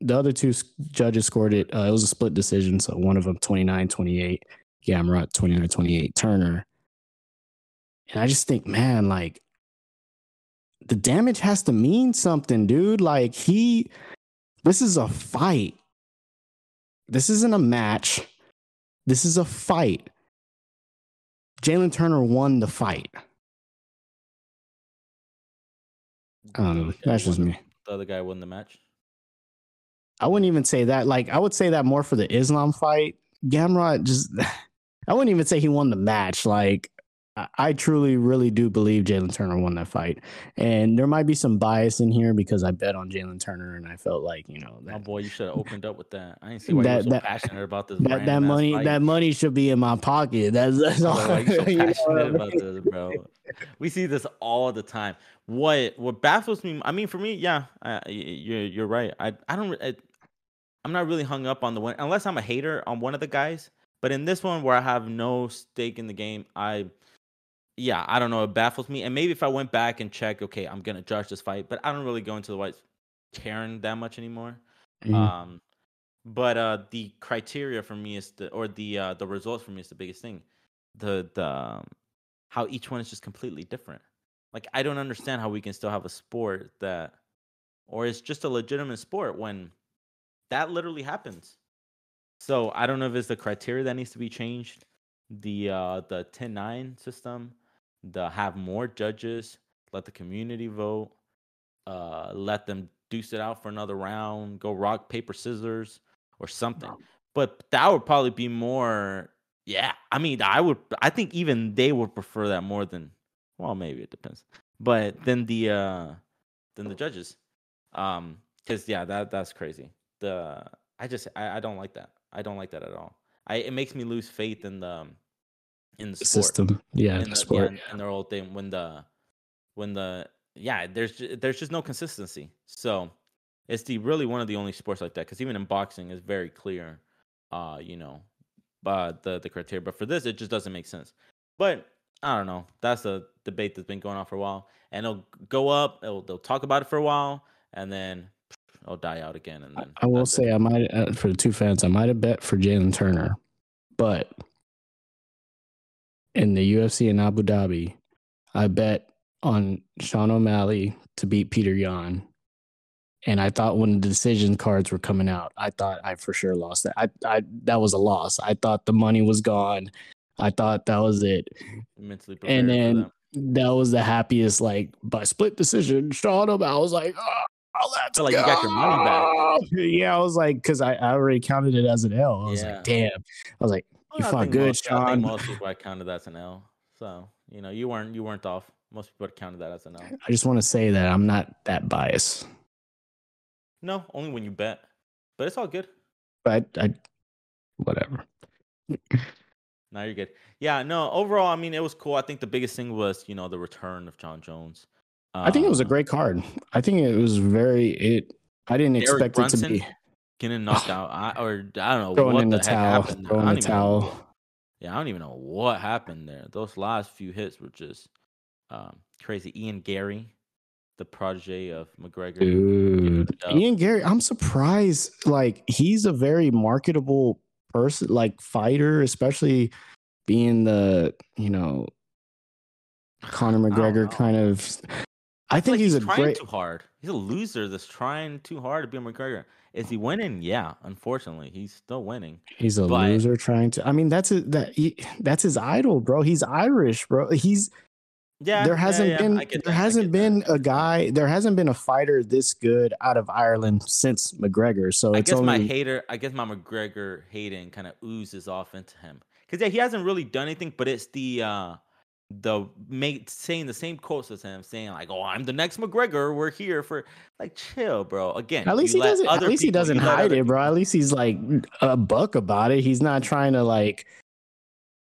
the other two judges scored it. Uh, it was a split decision. So one of them 29 28, Gamrot 29 28, Turner. And I just think, man, like the damage has to mean something, dude. Like he, this is a fight. This isn't a match. This is a fight. Jalen Turner won the fight. I don't know. The other guy That's just me. The other guy won the match. I wouldn't even say that. Like, I would say that more for the Islam fight. Gamrot just, [laughs] I wouldn't even say he won the match. Like, I, I truly, really do believe Jalen Turner won that fight. And there might be some bias in here because I bet on Jalen Turner and I felt like, you know, Oh boy, you should have opened up with that. I didn't see why you That- were so that- passionate about this. that, that money, fight. that money should be in my pocket. That's, that's all. like, so [laughs] you know what I passionate about mean? this, bro. We see this all the time. What what baffles me? I mean, for me, yeah, y- you're you're right. I I don't. I, I'm not really hung up on the one unless I'm a hater on one of the guys. But in this one, where I have no stake in the game, I yeah, I don't know. It baffles me. And maybe if I went back and checked, okay, I'm gonna judge this fight, but I don't really go into the whites caring that much anymore. Mhm. Um, but uh, the criteria for me is the or the uh, the results for me is the biggest thing. The the um, how each one is just completely different. Like I don't understand how we can still have a sport that, or it's just a legitimate sport when that literally happens. So I don't know if it's the criteria that needs to be changed, the uh the 10-9 system, the have more judges, let the community vote, uh let them deuce it out for another round, go rock, paper, scissors, or something. But that would probably be more yeah. I mean I would I think even they would prefer that more than well maybe it depends. But then the uh than the judges. Um because yeah, that that's crazy. The I just I, I don't like that. I don't like that at all. I it makes me lose faith in the um, in the system. Yeah, in the yeah, sport. in- in their whole thing when the when the yeah there's there's just no consistency. So it's the really one of the only sports like that because even in boxing is very clear uh you know but the the criteria. But for this it just doesn't make sense. But i don't know. That's a debate that's been going on for a while. And it'll go up it'll, they'll talk about it for a while and then it'll die out again and then I will that's it. say I might uh, for the two fans, I might have bet for Jalen Turner, but in the UFC in Abu Dhabi, I bet on Sean O'Malley to beat Petr Yan. And I thought when the decision cards were coming out, I thought I for sure lost that. I, I that was a loss. I thought the money was gone. I thought that was it. mentally And then that. was the happiest, like by split decision. Sean O'Malley, I was like, oh, let's Felt like you got your money back. Yeah, I was like, because I, I already counted it as an L. I was Yeah. like, damn. I was like, you Well, fought good, most, I think Sean. most people I counted that as an L. So you know, you weren't you weren't off. Most people counted that as an L. I just want to say that I'm not that biased, No, only when you bet. But it's all good. but I, I whatever. [laughs] Now you're good. Yeah, no. Overall, I mean, it was cool. I think the biggest thing was you know the return of Jon Jones. I think it was a Uh, great card. I think it was very it. I didn't Derek expect it to be getting [laughs] knocked out. I, or I don't know throwing what in the, the heck happened. throwing the even know. towel. Yeah, I don't even know what happened there. Those last few hits were just um, crazy. Ian Garry, the protege of McGregor. Dude. Ian Garry, I'm surprised. Like he's a very marketable person, like fighter, especially being the you know Conor McGregor kind of. I think like he's, a trying great. too hard. He's a loser that's trying too hard to be a McGregor. Is he winning? Yeah, unfortunately, he's still winning. He's a but- loser trying to. I mean, that's a, that. He, that's his idol, bro. He's Irish, bro. He's Yeah, there hasn't yeah, been there that, hasn't get that. been a guy there hasn't been a fighter this good out of Ireland since McGregor. So I it's guess my hater, I guess my McGregor hating kind of oozes off into him because yeah, he hasn't really done anything, but it's the uh the mate saying the same quotes as him, saying like, "Oh, I'm the next McGregor. We're here for like chill, bro." Again, At least he doesn't. At least he doesn't hide it, bro. At least he's like a buck about it. He's not trying to like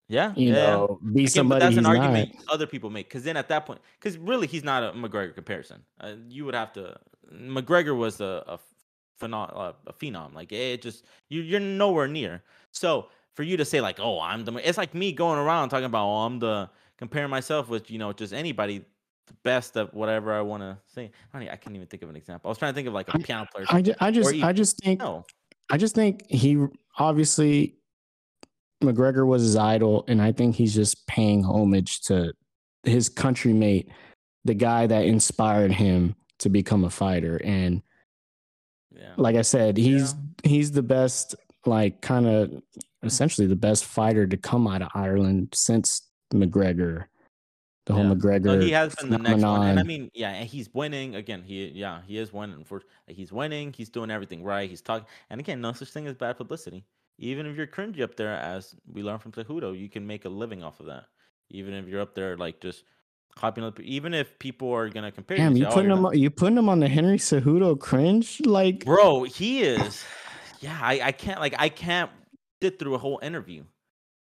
Yeah, you yeah, know be Again, somebody that's an not. argument other people make because then at that point, because really he's not a McGregor comparison. Uh, you would have to. McGregor was a a, phenom, uh, a phenom. Like it just you you're nowhere near. So for you to say like, oh, I'm the, it's like me going around talking about, oh, I'm the comparing myself with you know just anybody the best of whatever I want to say. I, don't, e- I can't even think of an example. I was trying to think of like a piano player. I just, I just, even- I just think, no, I just think he obviously McGregor was his idol, and I think he's just paying homage to his country mate, the guy that inspired him to become a fighter. And yeah, like I said, he's he's the best, like kind of essentially the best fighter to come out of Ireland since McGregor, the whole Yeah. McGregor. No, he has been the next one, and I mean, yeah, he's winning again. He, yeah, he is winning. For he's winning, he's doing everything right. He's talking, and again, no such thing as bad publicity. Even if you're cringy up there, as we learned from Cejudo, you can make a living off of that. Even if you're up there, like just copying other, even if people are gonna compare Damn, you, say, "Oh, putting you're him not-" you putting him on the Henry Cejudo cringe like bro. He is, [sighs] yeah. I, I can't like I can't sit through a whole interview.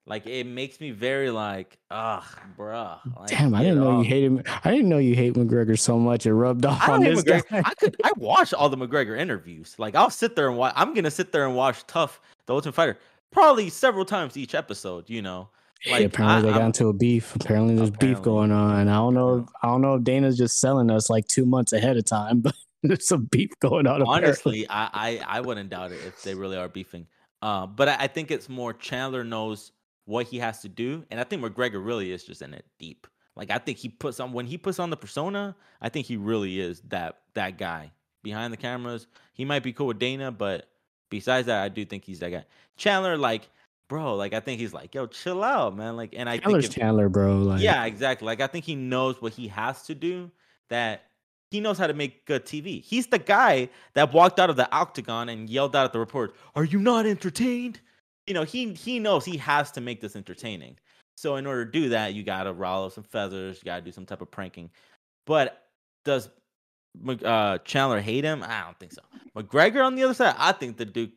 Like it makes me very like, ugh, bruh. Like, Damn, I didn't know you hated him. I didn't know you hate McGregor so much. It rubbed [laughs] off I on this McGregor. guy. I could I watch all the McGregor interviews. Like I'll sit there and watch. I'm gonna sit there and watch Tough, the Ultimate Fighter, probably several times each episode. You know, Yeah, like, apparently I- they got I'm- into a beef. Apparently there's beef going on. I don't know. I don't know if Dana's just selling us like two months ahead of time, [laughs] but There's some beef going on. Honestly, I, I I wouldn't doubt it if they really are beefing. Uh, but I, I think it's more Chandler knows what he has to do, and I think McGregor really is just in it deep. Like I think he puts on when he puts on the persona, I think he really is that that guy behind the cameras. He might be cool with Dana, but besides that, I do think he's that guy. Chandler, like, bro, like I think he's like, yo, chill out, man. Like, and I Chandler's think if- Chandler, bro. Like, yeah, exactly. Like I think he knows what he has to do. That he knows how to make good TV. He's the guy that walked out of the octagon and yelled out at the reporter, "Are you not entertained?" You know, he he knows he has to make this entertaining. So in order to do that, you gotta rollo some feathers. You gotta do some type of pranking. But does uh, Chandler hate him? I don't think so. McGregor on the other side, I think the dude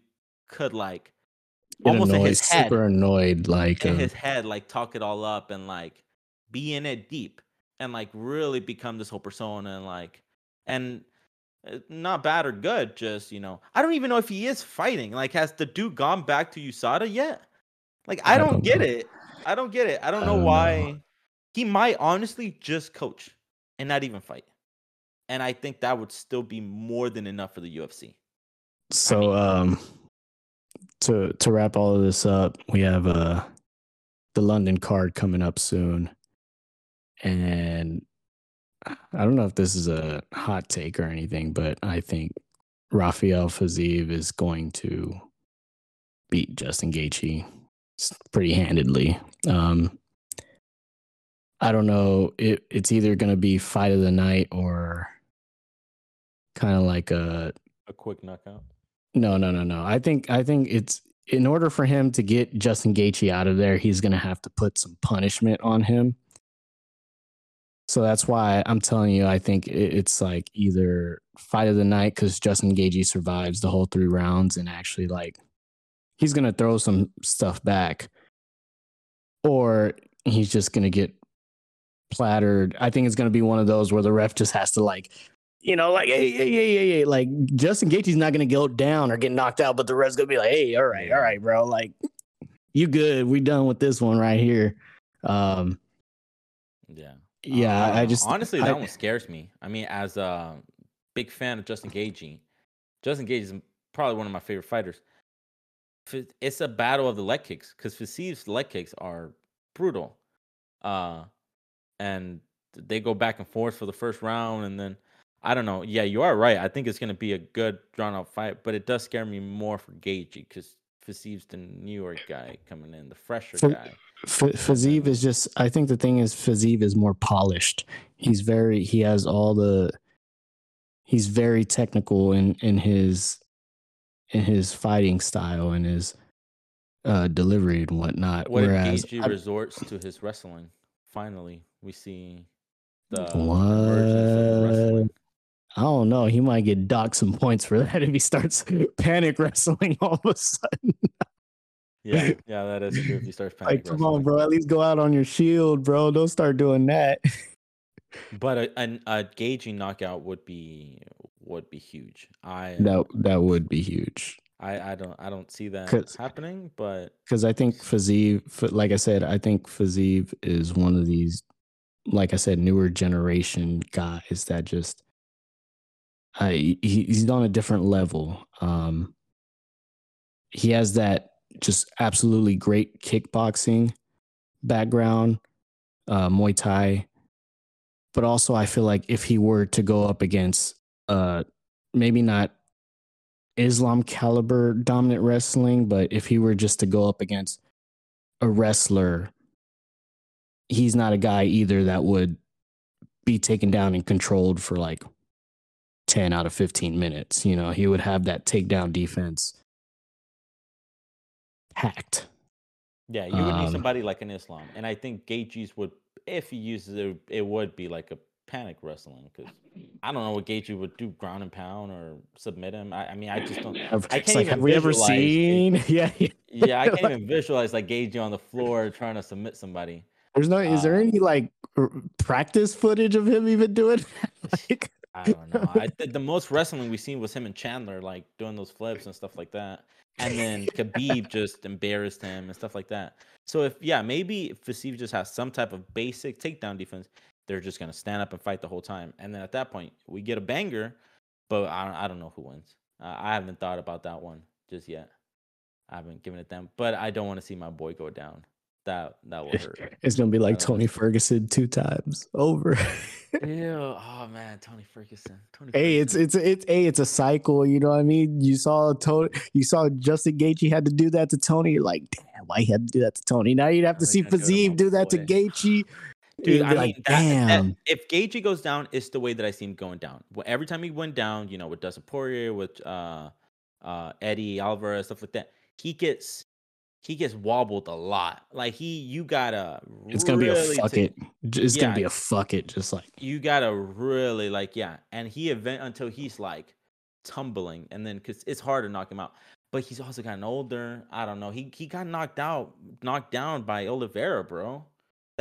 could like get almost in his head super annoyed. Like, in uh, his head, like talk it all up and like be in it deep and like really become this whole persona and like and not bad or good, just you know. I don't even know if he is fighting. Like, has the dude gone back to USADA yet? Like, I, I don't, don't get know. it. I don't get it. I don't I know don't know. why. He might honestly just coach and not even fight. And I think that would still be more than enough for the UFC. so mean- um, to to wrap all of this up, we have uh the London card coming up soon, and I don't know if this is a hot take or anything, but I think Rafael Fiziev is going to beat Justin Gaethje pretty handedly. Um, I don't know. It, it's either going to be fight of the night or kind of like a A quick knockout. no, no, no, no. I think I think it's in order for him to get Justin Gaethje out of there, he's going to have to put some punishment on him. So that's why I'm telling you, I think it's like either fight of the night because Justin Gaethje survives the whole three rounds and actually like he's going to throw some stuff back, or he's just going to get plattered. I think it's going to be one of those where the ref just has to like you know, like hey, hey, hey, hey, hey, like Justin Gaethje's not gonna go down or get knocked out, but the ref's gonna be like, hey, all right, all right, bro, like you good? We done with this one right here. Um, Yeah. Uh, I just honestly I- that one scares me. I mean, as a big fan of Justin Gaethje, Justin Gaethje is probably one of my favorite fighters. It's a battle of the leg kicks because Fiziev's leg kicks are brutal, uh, and they go back and forth for the first round, and then I don't know. Yeah, you are right. I think it's going to be a good drawn out fight, but it does scare me more for Gaethje because Fiziev's the New York guy coming in, the fresher For- guy. F- Fiziev is just. I think the thing is, Fiziev is more polished. He's very. He has all the. He's very technical in in his, in his fighting style and his, uh, delivery and whatnot. What Whereas I- resorts to his wrestling? Finally, we see the emergence of the What? I don't know. He might get docked some points for that if he starts [laughs] panic wrestling all of a sudden. [laughs] Yeah, [laughs] yeah, that is true. If he starts panic Like, come on, bro. At least go out on your shield, bro. Don't start doing that. But a, an, a Gaethje knockout would be would be huge. I that that would be huge. I, I don't I don't see that happening. But Because I think Fiziev, like I said, I think Fiziev is one of these, like I said, newer generation guys that just, I he, he's on a different level. Um, he has that just absolutely great kickboxing background, uh, Muay Thai, but also I feel like if he were to go up against, uh, maybe not Islam caliber dominant wrestling, but if he were just to go up against a wrestler, he's not a guy either that would be taken down and controlled for like 10 out of 15 minutes. You know, he would have that takedown defense hacked. yeah, you would need Um, somebody like an Islam, and I think Gaethje's would if he uses it, it would be like a panic wrestling because I don't know what Gaethje would do, ground and pound or submit him. I, I mean, I just don't. [laughs] Have, I it's can't like, even have we ever visualize seen? [laughs] Yeah, yeah. Yeah, I can't [laughs] even visualize like Gaethje on the floor trying to submit somebody. There's no, is there Uh, any like r- practice footage of him even doing like, I don't know. I th- the most wrestling we've seen was him and Chandler like doing those flips and stuff like that. And then [laughs] Khabib just embarrassed him and stuff like that. So if yeah, maybe if Fiziev just has some type of basic takedown defense, they're just gonna stand up and fight the whole time. And then at that point, we get a banger. but I don't, I don't know who wins. Uh, I haven't thought about that one just yet. I haven't given it them, but I don't want to see my boy go down. That that will hurt. It's gonna be like don't Tony. Ferguson two times over. [laughs] Ew. Oh man, Tony Ferguson. Tony. hey, it's Ferguson. it's it's hey, it's a cycle. You know what I mean? You saw Tony, you saw Justin Gaethje had to do that to Tony. You're like, damn, why he had to do that to Tony? Now you'd have to see he gotta go to Fiziev my do that to. Gaethje. [sighs] Dude, I mean, like, that, that- damn. if Gaethje goes down, it's the way that I see him going down. Well, every time he went down, you know, with Dustin Poirier, with uh, uh, Eddie Alvarez, stuff like that, he gets he gets wobbled a lot. Like he, you gotta. It's gonna be a fuck ta- it. It's Yeah. gonna be a fuck it. Just like You gotta really like, yeah. And he event until he's like tumbling, and then because it's hard to knock him out. But he's also gotten older. I don't know. He he got knocked out, knocked down by Oliveira, bro.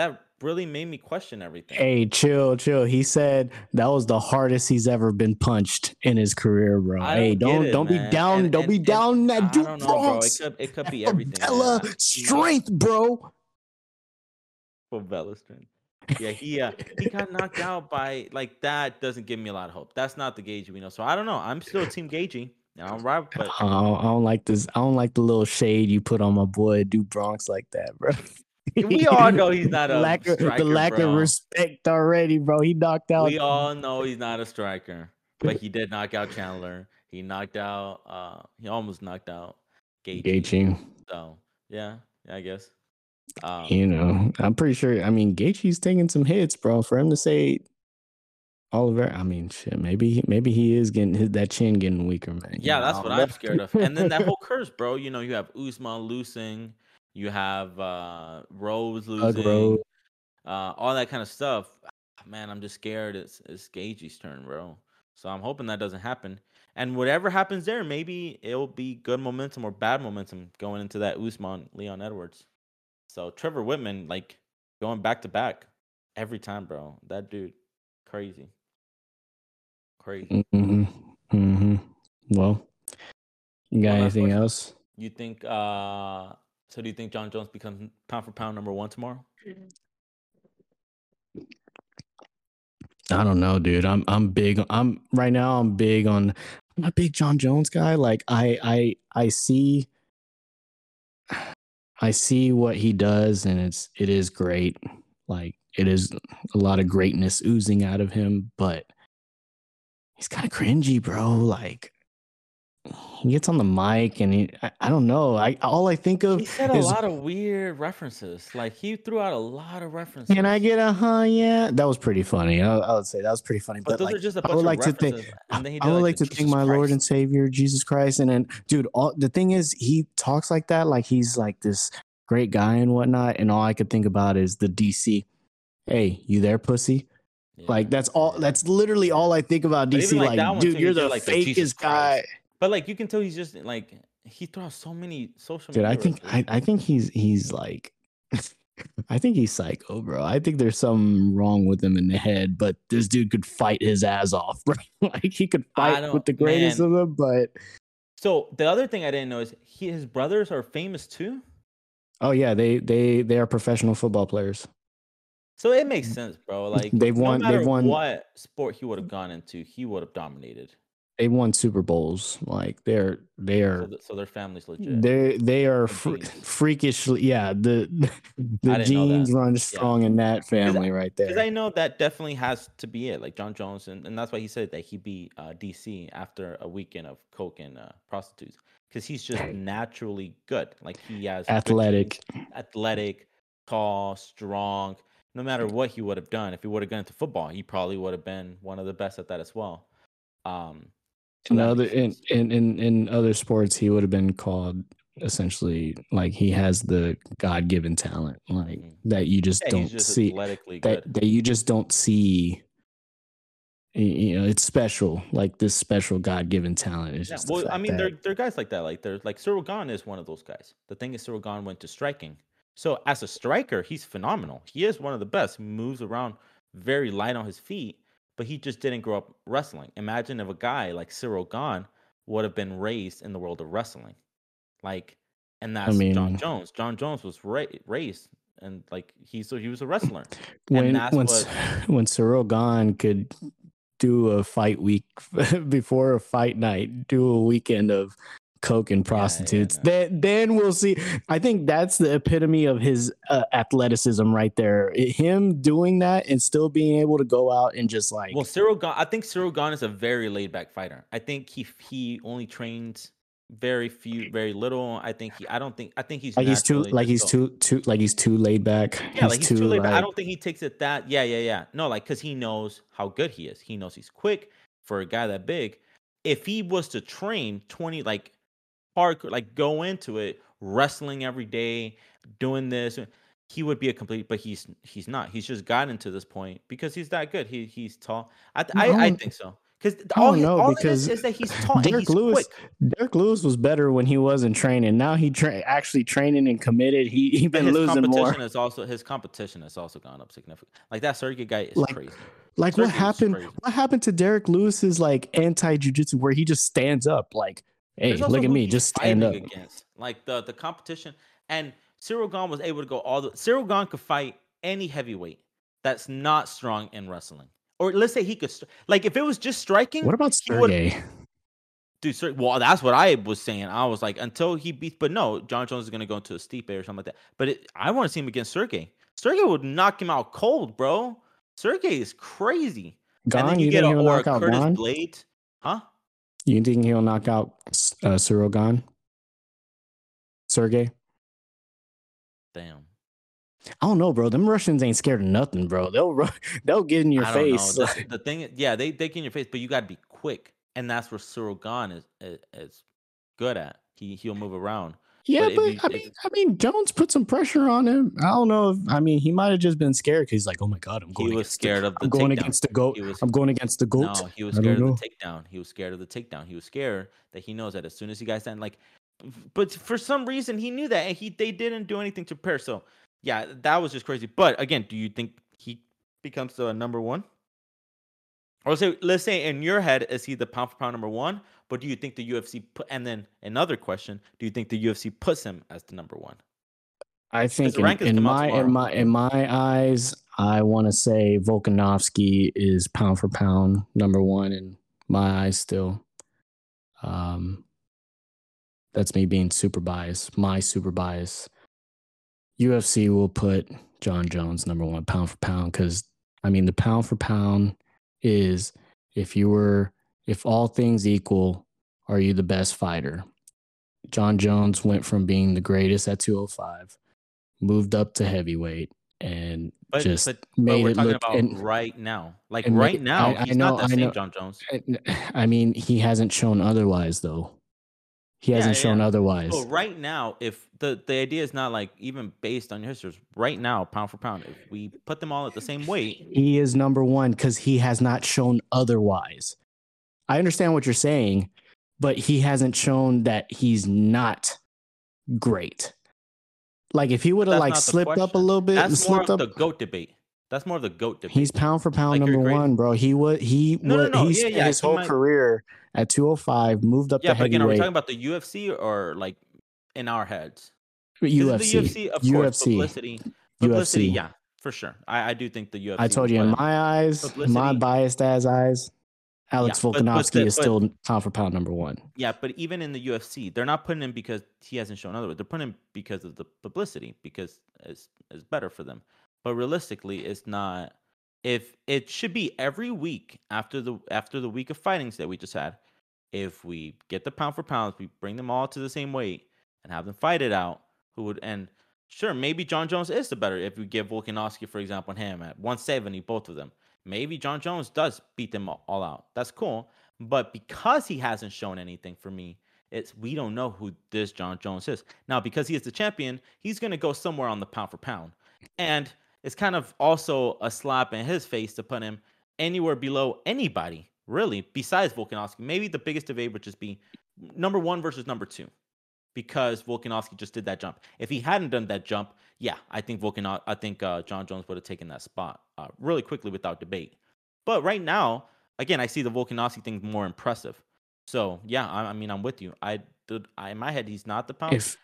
That really made me question everything. Hey, chill, chill. He said that was the hardest he's ever been punched in his career, bro. I hey, don't don't it, don't be down, And- don't and- be and down that I dude don't know, bro. It Bronx. could it could be everything. Favela I- strength, bro. Favela strength. Yeah, he uh, he got knocked out by like that. Doesn't give me a lot of hope. That's not the Gaethje we know. So I don't know. I'm still Team Gaethje. And I'm right, but I don't, I don't like this. I don't like the little shade you put on my boy do Bronx like that, bro. We all know he's not a lack of, striker, the lack bro. of respect already, bro. He knocked out. We all know he's not a striker, but he did knock out Chandler. He knocked out. uh He almost knocked out. Gaethje. So yeah, yeah, I guess. Um, You know, I'm pretty sure. I mean, Gaethje's taking some hits, bro. For him to say Oliveira, I mean, shit. Maybe he- maybe he is getting his, that chin getting weaker, man. Yeah, know, that's I what I'm scared of. And then that whole curse, bro. You know, you have Usman losing, you have uh Rose losing, Rose. uh, all that kind of stuff. Man, I'm just scared. It's it's Gage's turn, bro. So I'm hoping that doesn't happen. And whatever happens there, maybe it'll be good momentum or bad momentum going into that Usman Leon Edwards. So Trevor Wittman, like going back to back every time, bro. That dude, crazy, crazy. Mm-hmm. Mm-hmm. Well, you got last anything else? You think? uh So do you think Jon Jones becomes pound for pound number one tomorrow? I don't know, dude. I'm I'm big. I'm right now. I'm big on. I'm a big Jon Jones guy. Like I I I see. I see what he does, and it's it is great. Like it is a lot of greatness oozing out of him, but he's kind of cringy, bro. Like he gets on the mic, and he I, I don't know. I all I think of He said a is lot of weird references. Like he threw out a lot of references. Can I get a huh? Yeah, that was pretty funny. I, I would say that was pretty funny. But, But, those like, are just a I bunch would of like to think. references. and then he I would like, like to thank Jesus my Lord and Savior Jesus Christ. And then, dude, all the thing is, he talks like that, like he's like this great guy and whatnot. And all I could think about is the DC. Hey, you there, pussy? Yeah, Like that's all. That's literally all I think about DC. like, Like, dude, you're the like, fakest guy. Christ. But like you can tell, he's just like he throws so many social. Dude, I media think I. I think he's he's like [laughs] I think he's psycho, bro. I think there's something wrong with him in the head, but this dude could fight his ass off, [laughs] bro. like he could fight with the greatest man. of them, but So the other thing I didn't know is he, his brothers are famous too. oh yeah, they they they are professional football players. So it makes sense, bro. Like They've no won- they've won- what sport he would have gone into, he would have dominated. They won Super Bowls. Like they're they So, are so their family's legit. they they are The fr- freakishly yeah the [laughs] the I didn't know that. genes run strong in that family right there. Because. I know that definitely has to be it. Like Jon Jones, and, and that's why he said that he beat uh, DC after a weekend of coke and uh, prostitutes. Because he's just [laughs] naturally good. Like he has Athletic. genes, athletic, tall, strong. No matter what he would have done, if he would have gone into football, he probably would have been one of the best at that as well. Um, in other in, in in in other sports he would have been called essentially like he has the god-given talent like Mhm. that you just Yeah, don't just see athletically that good. that you just don't see you know it's special like this special god-given talent is Yeah, just well, I mean, there there are guys like that. Like there's like Ciryl Gane is one of those guys. The thing is, Ciryl Gane went to striking. So as a striker, he's phenomenal. He is one of the best. He moves around very light on his feet, but he just didn't grow up wrestling. Imagine if a guy like Ciryl Gane would have been raised in the world of wrestling, like, and that's Jon mean- Jones. Jon Jones was ra- raised and like he so he was a wrestler. [sniffs] when when what- when Ciryl Gane could do a fight week [laughs] before a fight night. Do a weekend of coke and prostitutes. no. Then then we'll see. I think that's the epitome of his uh, athleticism right there. Him doing that and still being able to go out and just like Well, Ciryl Gane, I think Ciryl Gane is a very laid back fighter. I think he he only trains very few, very little. I think he. I don't think. I think he's like he's too like he's too too like he's too laid back. Yeah, like he's too laid back. I don't think he takes it that. Yeah, yeah, yeah. No, like because he knows how good he is. He knows he's quick for a guy that big. If he was to train twenty like hard, like go into it, wrestling every day, doing this, he would be a complete. But he's he's not. He's just gotten to this point because he's that good. He he's tall. I No, I I, think so. Because all, know, all it is because is that he's [laughs] tall Derek he's Lewis- quick. Derek Lewis was better when he wasn't training. Now he tra- actually training and committed. He he been his losing competition more. is also his competition has also gone up significantly. Like that circuit guy is Like, crazy. Like what happened? What happened to Derek Lewis's like anti jujitsu where he just stands up like, hey, look at me, just stand up. against. Like the the competition, and Ciryl Gane was able to go all the. Ciryl Gane could fight any heavyweight that's not strong in wrestling, or let's say he could. Like if it was just striking, What about Sergey? dude? Sir, well, that's what I was saying. I was like, until he beats, but no, Jon Jones is gonna go into a Stipe or something like that. But it, I want to see him against Sergey. Sergey would knock him out cold, bro. Sergey is crazy. and then you, You, get a, or a Curtis Gone? Blade, huh? You think he'll knock out uh, Gane? Sergey? Damn. I don't know, bro. Them Russians ain't scared of nothing, bro. They'll ru- [laughs] they'll get in your I don't know. face. The, [laughs] the thing, yeah, they they get in your face, but you got to be quick, and that's where Gane is, is is good at. He he'll move around. Yeah, but, you- I if- mean, I mean, Jones put some pressure on him. I don't know if I mean he might have just been scared because he's like, oh my god, I'm going. He was against scared the, of the I'm going against the goat. He was- I'm going against the goat. No, he was scared of the takedown. He was scared of the takedown. He was scared that he knows that as soon as he got stand, like, but for some reason he knew that, and he they didn't do anything to prepare. So yeah, that was just crazy. But again, do you think he becomes the number one? Or say, let's say in your head, is he the pound for pound number one? But do you think the UFC put? And then another question: Do you think the UFC puts him as the number one? I think in, in my in my in my eyes, I want to say Volkanovski is pound for pound number one in my eyes still. Um, that's me being super biased. My super bias. UFC will put Jon Jones number one pound for pound because I mean the pound for pound is if you were if all things equal, are you the best fighter? Jon Jones went from being the greatest at 205, moved up to heavyweight, and But just but, but made we're it talking look. about and- right now. Like right now, I- I he's know- not I the same know. Jon Jones. I mean, he hasn't shown otherwise, though. He Yeah, hasn't yeah, shown otherwise. So right now, if the the idea is not like even based on your history, right now, pound for pound, if we put them all at the same weight, he is number one because he has not shown otherwise. I understand what you're saying, but he hasn't shown that he's not great. Like if he would have like slipped up a little bit, that's more of up. the goat debate. That's more of the goat debate. He's pound for pound Like number one, bro. He would he No, no, would no. he Yeah, yeah, his he whole might- career at 205, moved up yeah, but again, are we talking about the UFC or like in our heads? UFC, The UFC, of course, UFC, publicity, publicity, UFC. yeah, for sure. I, I do think the UFC. I told you in my eyes, my biased ass eyes, Alex Yeah, Volkanovski the- is but- still pound for pound number one. Yeah, but even in the UFC, they're not putting him because he hasn't shown otherwise. They're putting him because of the publicity, because it's it's better for them. But realistically, it's not. If it should be every week after the after the week of fightings that we just had, if we get the pound for pounds, we bring them all to the same weight and have them fight it out. Who would and sure maybe Jon Jones is the better if we give Volkanovski, for example, and him at 170, both of them. Maybe Jon Jones does beat them all out. That's cool. But because he hasn't shown anything for me, it's we don't know who this Jon Jones is. Now, because he is the champion, he's gonna go somewhere on the pound for pound. And it's kind of also a slap in his face to put him anywhere below anybody, really, besides Volkanovski. Maybe the biggest debate would just be number one versus number two. Because Volkanovski just did that jump. If he hadn't done that jump, yeah, I think Volkan, I think uh, Jon Jones would have taken that spot uh, really quickly without debate. But right now, again, I see the Volkanovski thing more impressive. So yeah, I, I mean, I'm with you. I, did, I in my head, he's not the pound, If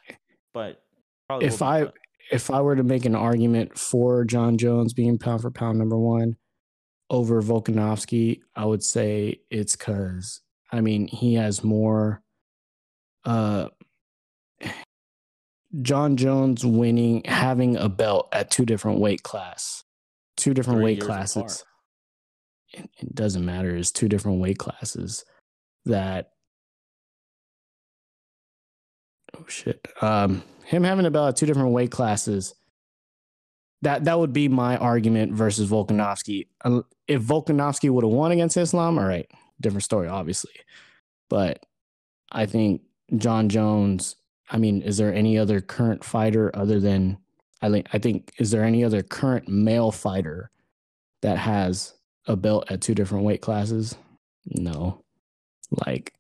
but probably if I if I were to make an argument for Jon Jones being pound for pound number one, over Volkanovski, I would say it's because I mean he has more. Uh, Jon Jones winning, having a belt at two different weight class, two different Three weight classes. It, it doesn't matter. It's two different weight classes that. Oh shit! Um, him having a belt at two different weight classes. That that would be my argument versus Volkanovski. Uh, If Volkanovski would have won against Islam, all right, different story, obviously. But I think Jon Jones. I mean, is there any other current fighter other than I think? I think is there any other current male fighter that has a belt at two different weight classes? No. Like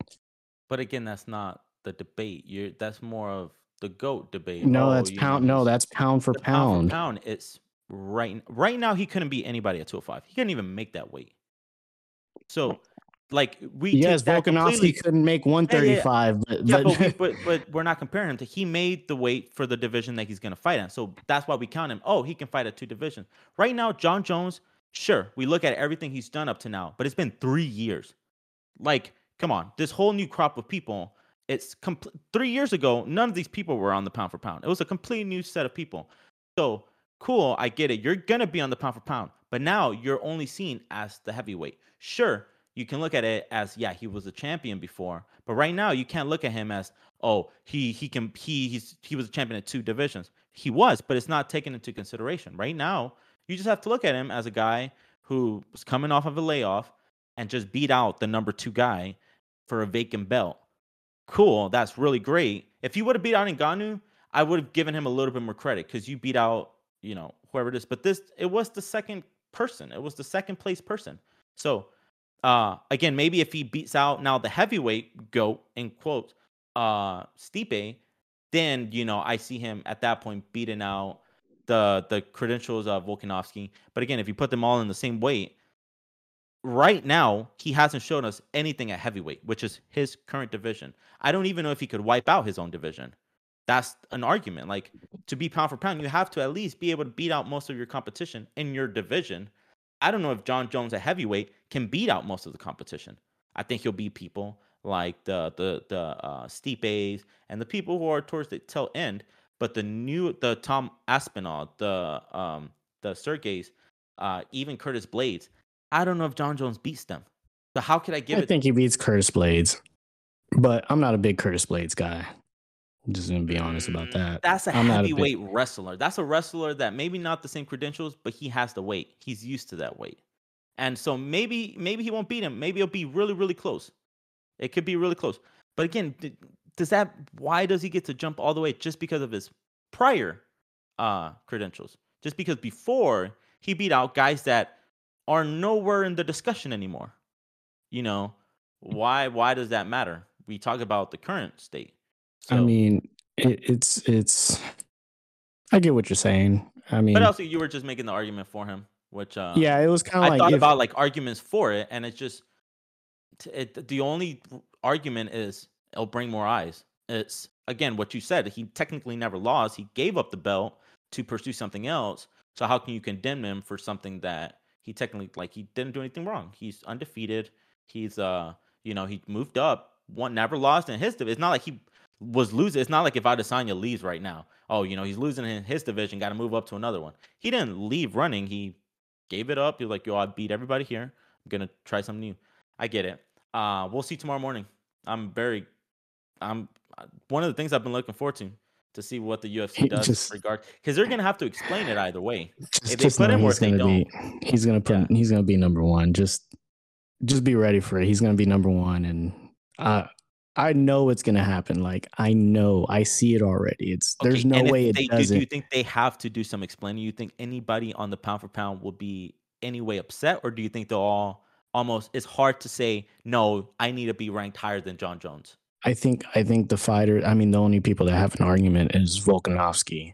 But again, that's not the debate. You're that's more of the goat debate. no, Oh, that's you know, pound. No, that's pound for the pound. for pound. It's right right now. He couldn't beat anybody at 205. He couldn't even make that weight. So, like we Yes, Volkanovski couldn't make 135, but, Yeah, but, but, we, but but we're not comparing him to. He made the weight for the division that he's going to fight at. So that's why we count him. Oh, he can fight at two divisions. Right now, Jon Jones. Sure, we look at everything he's done up to now, but it's been three years. Like, come on, this whole new crop of people. It's compl- three years ago. None of these people were on the pound for pound. It was a completely new set of people. So cool, I get it. You're gonna be on the pound for pound, but now you're only seen as the heavyweight. Sure, you can look at it as yeah, he was a champion before, but right now you can't look at him as oh he he can he he's he was a champion at two divisions. He was, but it's not taken into consideration. Right now, you just have to look at him as a guy who was coming off of a layoff and just beat out the number two guy for a vacant belt. Cool, that's really great. If you would have beat out Ngannou, I would have given him a little bit more credit because you beat out, you know, whoever it is. But this, it was the second person. It was the second place person. So, uh, again, maybe if he beats out now the heavyweight goat in quotes, uh, Stipe, then you know I see him at that point beating out the the credentials of Volkanovski. But again, if you put them all in the same weight, right now he hasn't shown us anything at heavyweight, which is his current division. I don't even know if he could wipe out his own division. That's an argument. Like to be pound for pound, you have to at least be able to beat out most of your competition in your division. I don't know if Jon Jones at heavyweight can beat out most of the competition. I think he'll beat people like the the the uh, Stipe's and the people who are towards the tail end. But the new the Tom Aspinall, the um the Sergey's, uh, even Curtis Blaydes. I don't know if Jon Jones beats them. So how could I give I it? think he beats Curtis Blaydes, but I'm not a big Curtis Blaydes guy. I'm just gonna be honest about that. That's a I'm not a big- heavyweight wrestler. That's a wrestler that maybe not the same credentials, but he has the weight. He's used to that weight. And so maybe maybe he won't beat him. Maybe it'll be really really close. It could be really close. But again, does that why does he get to jump all the way just because of his prior uh credentials? Just because before he beat out guys that are nowhere in the discussion anymore. You know, why why does that matter? We talk about the current state. I mean, it, it's it's. I get what you're saying. I mean, But also, you were just making the argument for him, which uh, yeah, it was kind I of like thought if- about like arguments for it, and it's just it, the only argument is it'll bring more eyes. It's again what you said. He technically never lost. He gave up the belt to pursue something else. So how can you condemn him for something that he technically like he didn't do anything wrong? He's undefeated. He's uh you know he moved up, one never lost in his division. It's not like he was losing. It's not like if Adesanya leaves right now. Oh, you know he's losing in his division, got to move up to another one. He didn't leave running. He gave it up. He was like, yo, I beat everybody here. I'm gonna try something new. I get it. Uh, we'll see tomorrow morning. I'm very, I'm uh, one of the things I've been looking forward to to see what the UFC does just- in regard because they're gonna have to explain it either way. just, if they put him or if they be he's gonna put Yeah. he's gonna be number one. Just just be ready for it. He's gonna be number one, and uh, I know it's gonna happen. Like I know, I see it already. It's there's no way it they do, doesn't. do you think they have to do some explaining? You think anybody on the pound for pound will be any way upset, or do you think they'll all almost? It's hard to say. No, I need to be ranked higher than Jon Jones. I think I think the fighter. I mean, the only people that have an argument is Volkanovski.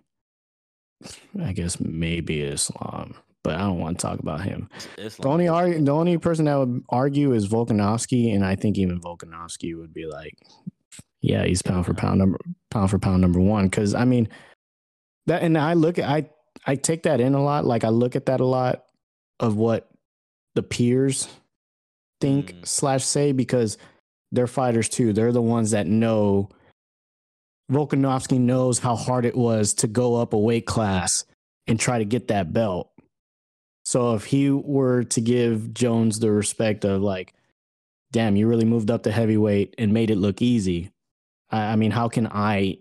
I guess maybe Islam, but I don't want to talk about him. It's The only argue, the only person that would argue is Volkanovski, and I think even Volkanovski would be like, "Yeah, he's pound for pound number pound for pound number one." Because I mean, that and I look at I I take that in a lot. Like I look at that a lot of what the peers think Mm. slash say because they're fighters too. They're the ones that know. Volkanovski knows how hard it was to go up a weight class and try to get that belt. So if he were to give Jones the respect of like, damn, you really moved up to heavyweight and made it look easy. I, I mean, how can I?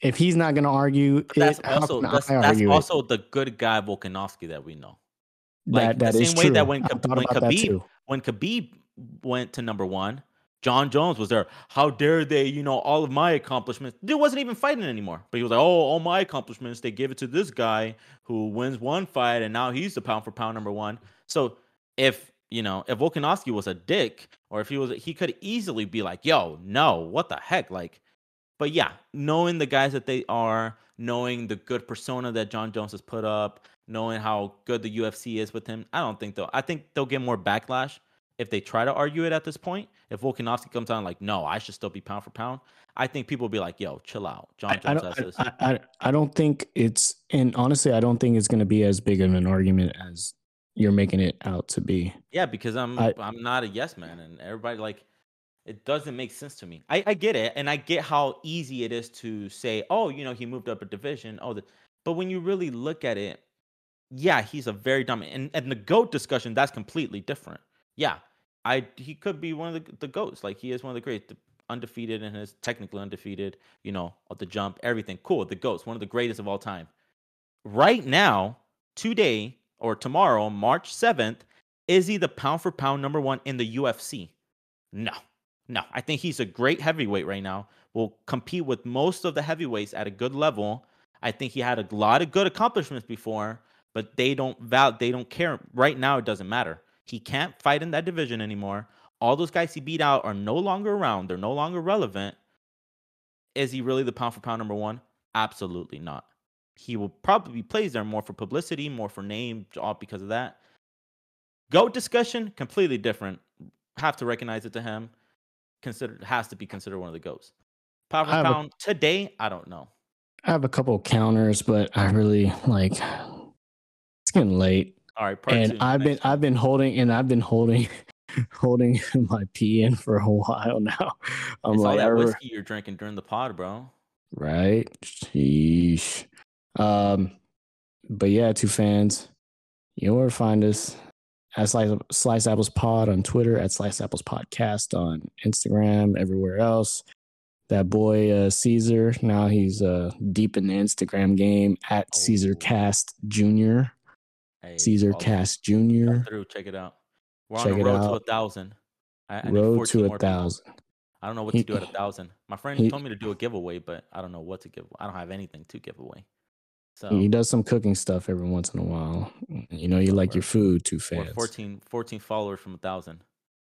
If he's not going to argue, But that's it, also that's, that's argue it? the good guy Volkanovski that we know. Like that the that is same way true. that when when Khabib when Khabib went to number one, Jon Jones was there. How dare they, you know, all of my accomplishments. Dude wasn't even fighting anymore. But he was like, oh, all my accomplishments, they give it to this guy who wins one fight and now he's the pound for pound number one. So if you know, if Volkanovski was a dick, or if he was he could easily be like, yo, no, what the heck? Like, but yeah, knowing the guys that they are, knowing the good persona that Jon Jones has put up, knowing how good the UFC is with him, I don't think they'll I think they'll get more backlash if they try to argue it at this point, if Volkanovski comes out like, no, I should still be pound for pound, I think people will be like, yo, chill out. Jon I, I Jones don't. this. I, I, I- I don't think it's. And honestly, I don't think it's going to be as big of an argument as you're making it out to be. yeah, because I'm I- I, am not a yes man, and everybody like it doesn't make sense to me. I, I get it, and I get how easy it is to say, oh, you know, he moved up a division. Oh, the, but when you really look at it, yeah, he's a very dominant. And, and the goat discussion, that's completely different. Yeah, I he could be one of the, the goats. Like he is one of the great, undefeated and his technically undefeated. You know, at the jump, everything cool. The goats, one of the greatest of all time. Right now, today or tomorrow, March seventh, is he the pound for pound number one in the UFC? No, no. I think he's a great heavyweight right now. Will compete with most of the heavyweights at a good level. I think he had a lot of good accomplishments before, but they don't val they don't care. Right now, it doesn't matter. He can't fight in that division anymore. All those guys he beat out are no longer around. They're no longer relevant. Is he really the pound for pound number one? Absolutely not. He will probably be plays there more for publicity, more for name, all because of that. Goat discussion, completely different. Have to recognize it to him. Considered has to be considered one of the goats. Pound for have a- pound today, I don't know. I have a couple of counters, but I really like. It's getting late, All right, part two, and I've been one. I've been holding and I've been holding [laughs] holding [laughs] my pee in for a while now. I'm it's like, I that whiskey you're drinking during the pod, bro. right? Sheesh. Um, but yeah, two fans. You know where to find us at Slice, Slice Apples Pod on Twitter, at Slice Apples Podcast on Instagram, everywhere else. That boy uh, Caesar, now he's uh, deep in the Instagram game at Caesar Oh. Cast Jr. Hey, Caesar come Jr. through, check it out. We're Check on the road to a thousand. I, I Road to a people. thousand. I don't know what He- to do at a thousand. My friend he- told me to do a giveaway, but I don't know what to give. I don't have anything to give away. So He does some cooking stuff every once in a while. You know, you like your food, too fans. 14, 14 followers from a thousand.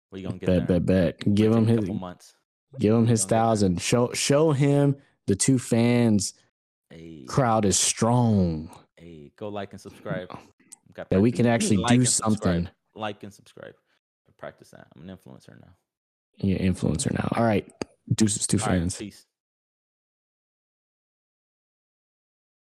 What are you gonna get Bet, there? bet, bet. Give him his, months. give him his Don't get there. thousand. Show, show him the two fans Hey, crowd is strong. hey, go like and subscribe. Mm. That we can actually like do something. Like and subscribe. Practice that. I'm an influencer now. You're influencer now. All right, deuces, two All right, peace.